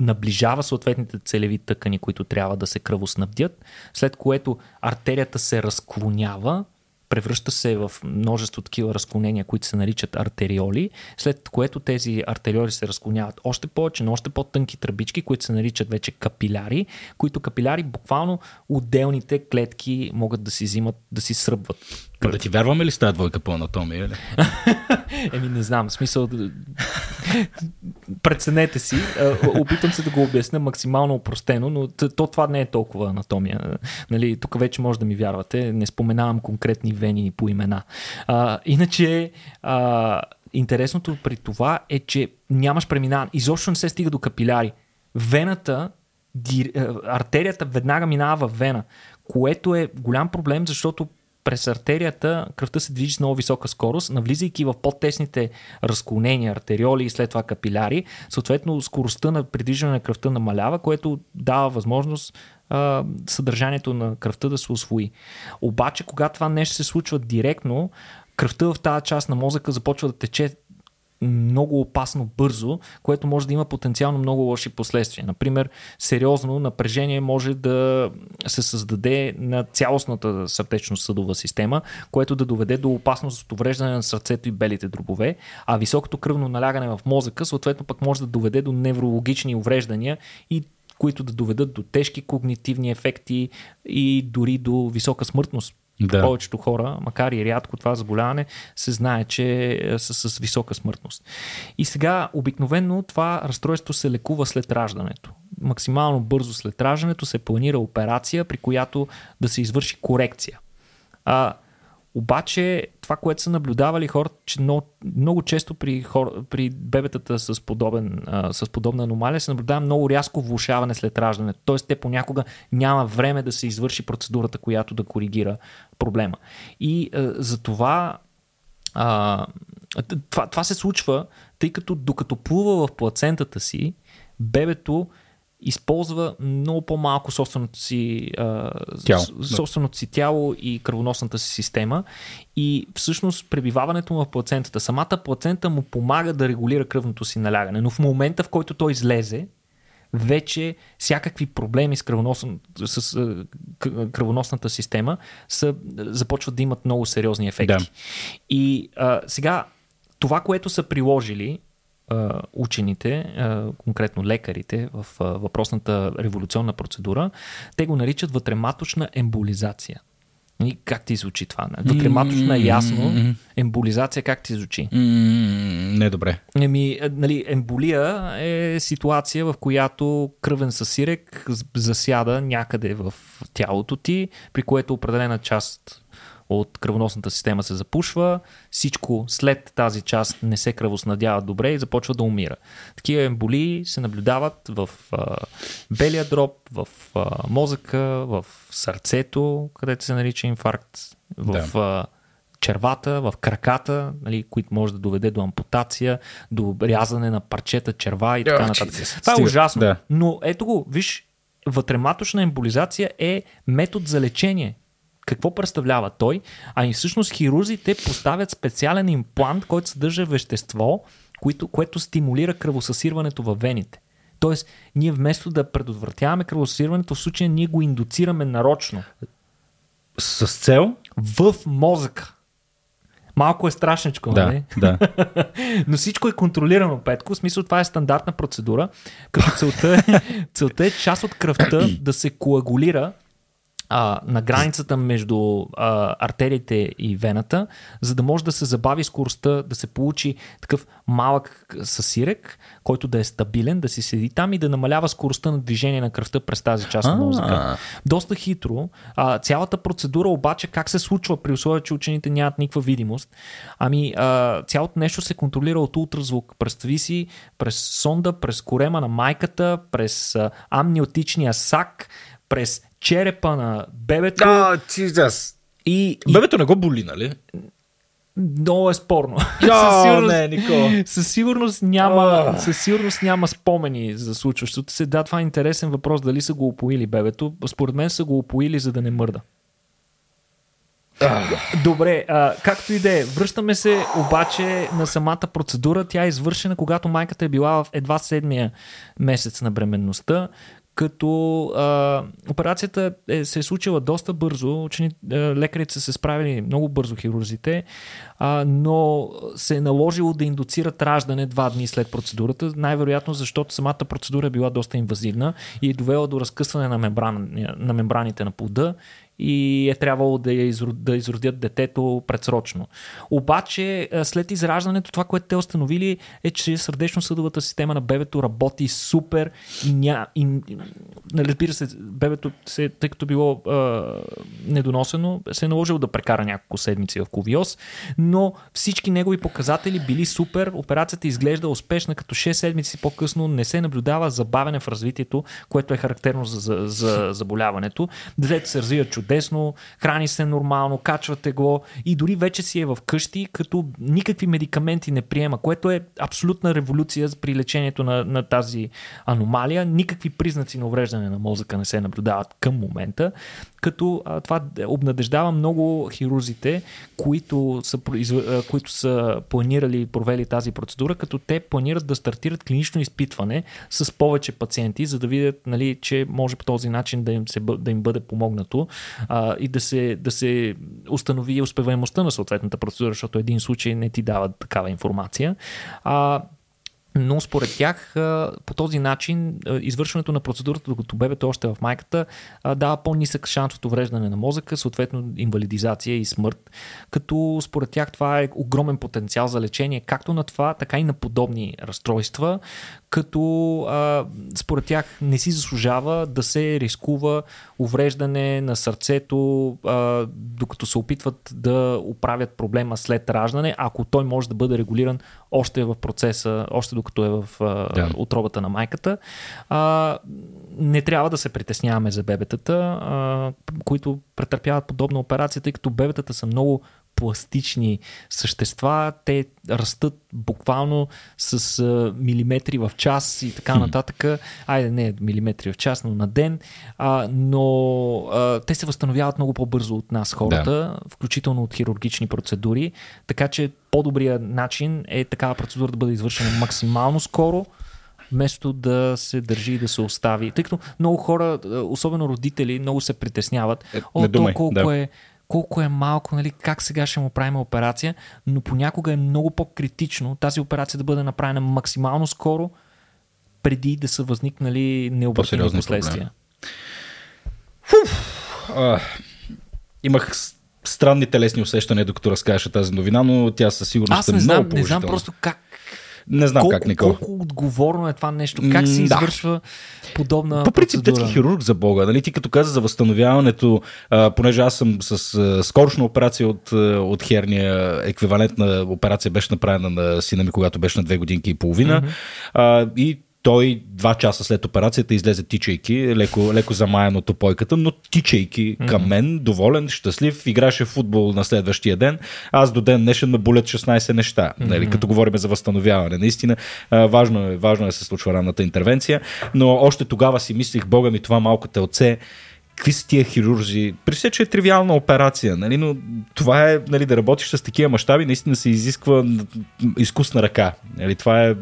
наближава съответните целеви тъкани, които трябва да се кръвоснабдят, след което артерията се разклонява, превръща се в множество такива разклонения, които се наричат артериоли, след което тези артериоли се разклоняват още повече на още по-тънки тръбички, които се наричат вече капиляри, които капиляри буквално отделните клетки могат да си взимат, да си сръбват. Да ти вярваме ли с тази двойка по анатомия? Или? [laughs] Еми не знам, смисъл преценете си. Опитам се да го обясня максимално упростено, но то това не е толкова анатомия. Нали, тук вече може да ми вярвате. Не споменавам конкретни вени по имена. А, иначе а, интересното при това е, че нямаш преминаване. Изобщо не се стига до капиляри. Вената, артерията веднага минава в вена, което е голям проблем, защото през артерията кръвта се движи с много висока скорост, навлизайки в по-тесните разклонения, артериоли и след това капиляри. Съответно, скоростта на придвижване на кръвта намалява, което дава възможност а, съдържанието на кръвта да се освои. Обаче, когато това нещо се случва директно, кръвта в тази част на мозъка започва да тече много опасно бързо, което може да има потенциално много лоши последствия. Например, сериозно напрежение може да се създаде на цялостната сърдечно-съдова система, което да доведе до опасност от увреждане на сърцето и белите дробове, а високото кръвно налягане в мозъка съответно пък може да доведе до неврологични увреждания и които да доведат до тежки когнитивни ефекти и дори до висока смъртност да. Повечето хора, макар и рядко това заболяване, се знае, че е, са с висока смъртност. И сега, обикновено това разстройство се лекува след раждането. Максимално бързо след раждането се планира операция, при която да се извърши корекция. А, обаче, това, което са наблюдавали хората, че много, много често при, хор, при бебетата с, подобен, а, с подобна аномалия се наблюдава много рязко влушаване след раждането. Тоест, те понякога няма време да се извърши процедурата, която да коригира проблема. И а, за това, а, това това се случва, тъй като докато плува в плацентата си, бебето използва много по-малко собственото си, а, тяло. собственото си тяло и кръвоносната си система и всъщност пребиваването му в плацентата, самата плацента му помага да регулира кръвното си налягане, но в момента в който той излезе, вече всякакви проблеми с, кръвоносна, с кръвоносната система са, започват да имат много сериозни ефекти. Да. И а, сега това, което са приложили учените, конкретно лекарите в въпросната революционна процедура, те го наричат вътрематочна емболизация. И как ти звучи това? Вътрематочна е ясно, емболизация как ти звучи? Не добре. Еми, нали, емболия е ситуация, в която кръвен съсирек засяда някъде в тялото ти, при което определена част от кръвоносната система се запушва, всичко след тази част не се кръвоснадява добре и започва да умира. Такива емболии се наблюдават в а, белия дроб, в а, мозъка, в сърцето, където се нарича инфаркт, в да. а, червата, в краката, нали, които може да доведе до ампутация, до рязане на парчета черва и така нататък. Това е ужасно. Да. Но ето го, виж, вътрематочна емболизация е метод за лечение. Какво представлява той? Ами всъщност хирурзите поставят специален имплант, който съдържа вещество, което, което стимулира кръвосъсирването във вените. Тоест, ние вместо да предотвратяваме кръвосъсирването, в случая ние го индуцираме нарочно. С цел? В мозъка. Малко е страшничко, да, нали? Да. [laughs] Но всичко е контролирано, Петко. В смисъл това е стандартна процедура, като целта е, [laughs] целта е част от кръвта да се коагулира а, на границата между а, артериите и вената, за да може да се забави скоростта, да се получи такъв малък съсирек, който да е стабилен, да си седи там и да намалява скоростта на движение на кръвта през тази част на мозъка. Доста хитро. А, цялата процедура обаче как се случва при условие, че учените нямат никаква видимост? Ами а, цялото нещо се контролира от ултразвук. Представи си през сонда, през корема на майката, през а, амниотичния сак, през черепа на бебето. Oh, и, и... Бебето не го боли, нали? Много е спорно. Oh, [laughs] със, сигурност, не, със, сигурност няма, oh. със сигурност няма спомени за случващото се. Да, това е интересен въпрос. Дали са го опоили бебето. Според мен са го опоили, за да не мърда. Добре, а, както и да е, връщаме се обаче на самата процедура. Тя е извършена, когато майката е била в едва седмия месец на бременността като а, операцията е, се е случила доста бързо, учени, лекарите са се справили много бързо хирурзите, а, но се е наложило да индуцират раждане два дни след процедурата, най-вероятно защото самата процедура е била доста инвазивна и е довела до разкъсване на, мембран, на мембраните на плода и е трябвало да, изрод, да изродят детето предсрочно. Обаче след израждането това, което те установили е, че сърдечно-съдовата система на бебето работи супер и, ня, и нали, разбира се, бебето, се, тъй като било а, недоносено, се е наложило да прекара няколко седмици в ковиоз, но всички негови показатели били супер, операцията изглежда успешна, като 6 седмици по-късно не се наблюдава забавяне в развитието, което е характерно за, за, за заболяването. Детето се развива чудесно чудесно, храни се нормално, качва тегло и дори вече си е в къщи, като никакви медикаменти не приема, което е абсолютна революция при лечението на, на тази аномалия. Никакви признаци на увреждане на мозъка не се наблюдават към момента, като а, това обнадеждава много хирурзите, които са, които са планирали и провели тази процедура, като те планират да стартират клинично изпитване с повече пациенти, за да видят, нали, че може по този начин да им, се, да им бъде помогнато а, и да се, да се установи успеваемостта на съответната процедура, защото един случай не ти дава такава информация. А, но според тях по този начин извършването на процедурата, докато бебето още е в майката, дава по-нисък шанс от увреждане на мозъка, съответно инвалидизация и смърт. Като според тях това е огромен потенциал за лечение както на това, така и на подобни разстройства, като според тях не си заслужава да се рискува увреждане на сърцето, докато се опитват да оправят проблема след раждане, ако той може да бъде регулиран още в процеса, още докато е в а, да. отробата на майката. А, не трябва да се притесняваме за бебетата, а, които претърпяват подобна операция, тъй като бебетата са много пластични същества. Те растат буквално с а, милиметри в час и така нататък. Айде, не милиметри в час, но на ден. А, но а, те се възстановяват много по-бързо от нас хората, да. включително от хирургични процедури. Така че по-добрият начин е такава процедура да бъде извършена максимално скоро вместо да се държи и да се остави. Тъй като много хора, особено родители, много се притесняват. Е, О, то колко да. е колко е малко, нали, как сега ще му правим операция, но понякога е много по-критично тази операция да бъде направена максимално скоро, преди да са възникнали необратими последствия. Фуф, а, имах странни телесни усещания, докато разкажеше тази новина, но тя със сигурност е много знам, Не знам просто как, не знам колко, как, Никола. Колко отговорно е това нещо? Как се извършва да. подобна По принцип, детски хирург за Бога. Нали? Ти като каза за възстановяването, а, понеже аз съм с а, скорошна операция от, от херния, еквивалентна операция беше направена на сина ми, когато беше на две годинки и половина. Mm-hmm. А, и той два часа след операцията излезе тичайки, леко, леко замаян от опойката, но тичайки към мен, доволен, щастлив, играше в футбол на следващия ден. Аз до ден днешен ме болят 16 неща, нали, като говорим за възстановяване. Наистина, важно е, важно е да се случва ранната интервенция, но още тогава си мислих, бога ми, това малко те отце какви са тия хирурзи? При все, че е тривиална операция, нали, но това е нали, да работиш с такива мащаби, наистина се изисква изкусна ръка. Нали, това е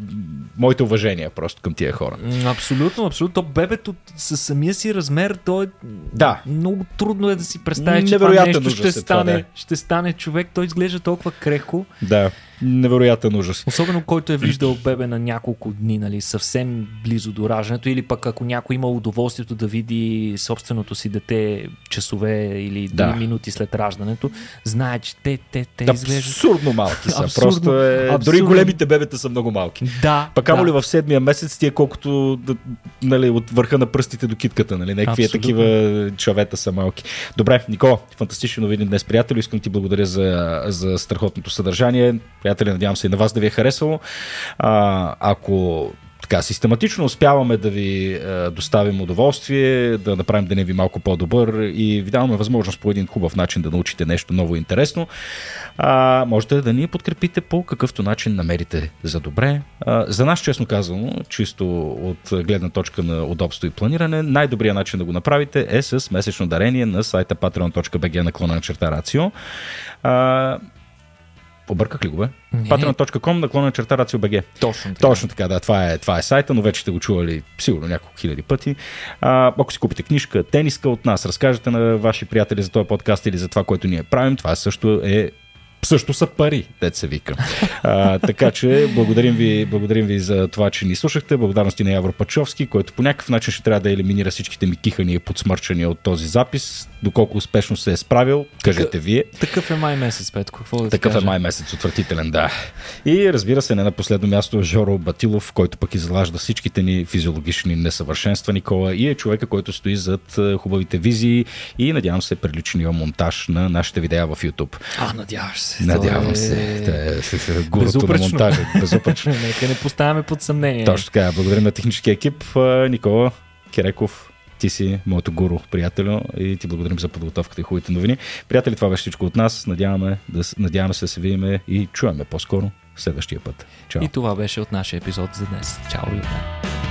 моите уважения просто към тия хора. Абсолютно, абсолютно. То бебето със самия си размер, то е да. много трудно е да си представи, че това нещо ще стане, това, да. ще стане човек. Той изглежда толкова крехко. Да. Невероятен ужас. Особено който е виждал бебе на няколко дни, нали, съвсем близо до раждането, или пък ако някой има удоволствието да види собственото си дете часове или да. минути след раждането, знае, че те, те, те да, изглеждат... Абсурдно малки са. Абсурдно, Просто е... Абсурдно. Дори големите бебета са много малки. Да. Пък да. ли в седмия месец ти е колкото нали, от върха на пръстите до китката. Нали? Някакви е такива човета са малки. Добре, Никола, фантастично видим днес, приятели. Искам ти благодаря за, за страхотното съдържание приятели, надявам се и на вас да ви е харесало. А, ако така систематично успяваме да ви е, доставим удоволствие, да направим деня ви малко по-добър и ви даваме възможност по един хубав начин да научите нещо ново и интересно, а, можете да ни подкрепите по какъвто начин намерите за добре. А, за нас, честно казано, чисто от гледна точка на удобство и планиране, най-добрият начин да го направите е с месечно дарение на сайта patreon.bg на клона на черта Рацио. Обърках ли го, бе? Patreon.com наклона черта RACIO.BG. Точно така. Точно така, да. Това е, това е сайта, но вече сте го чували сигурно няколко хиляди пъти. А, ако си купите книжка, тениска от нас, разкажете на ваши приятели за този подкаст или за това, което ние правим, това също е също са пари, дет се вика. А, така че благодарим ви, благодарим ви за това, че ни слушахте. Благодарности на Явро Пачовски, който по някакъв начин ще трябва да елиминира всичките ми кихания и подсмърчания от този запис. Доколко успешно се е справил, кажете Така, вие. Такъв е май месец, Петко. Какво да Такъв е май месец, отвратителен, да. И разбира се, не на последно място Жоро Батилов, който пък излажда всичките ни физиологични несъвършенства, Никола, и е човека, който стои зад хубавите визии и надявам се приличния монтаж на нашите видеа в YouTube. А, надяваш се. Надявам се. Е... е гурото на монтажа. [laughs] Безупречно. Нека не поставяме под съмнение. Точно така. Благодарим на техническия екип. Никола Киреков, ти си моето гуру, приятелю, и ти благодарим за подготовката и хубавите новини. Приятели, това беше всичко от нас. Надяваме, да, надяваме се да се видим и чуваме по-скоро следващия път. Чао. И това беше от нашия епизод за днес. Чао и от мен.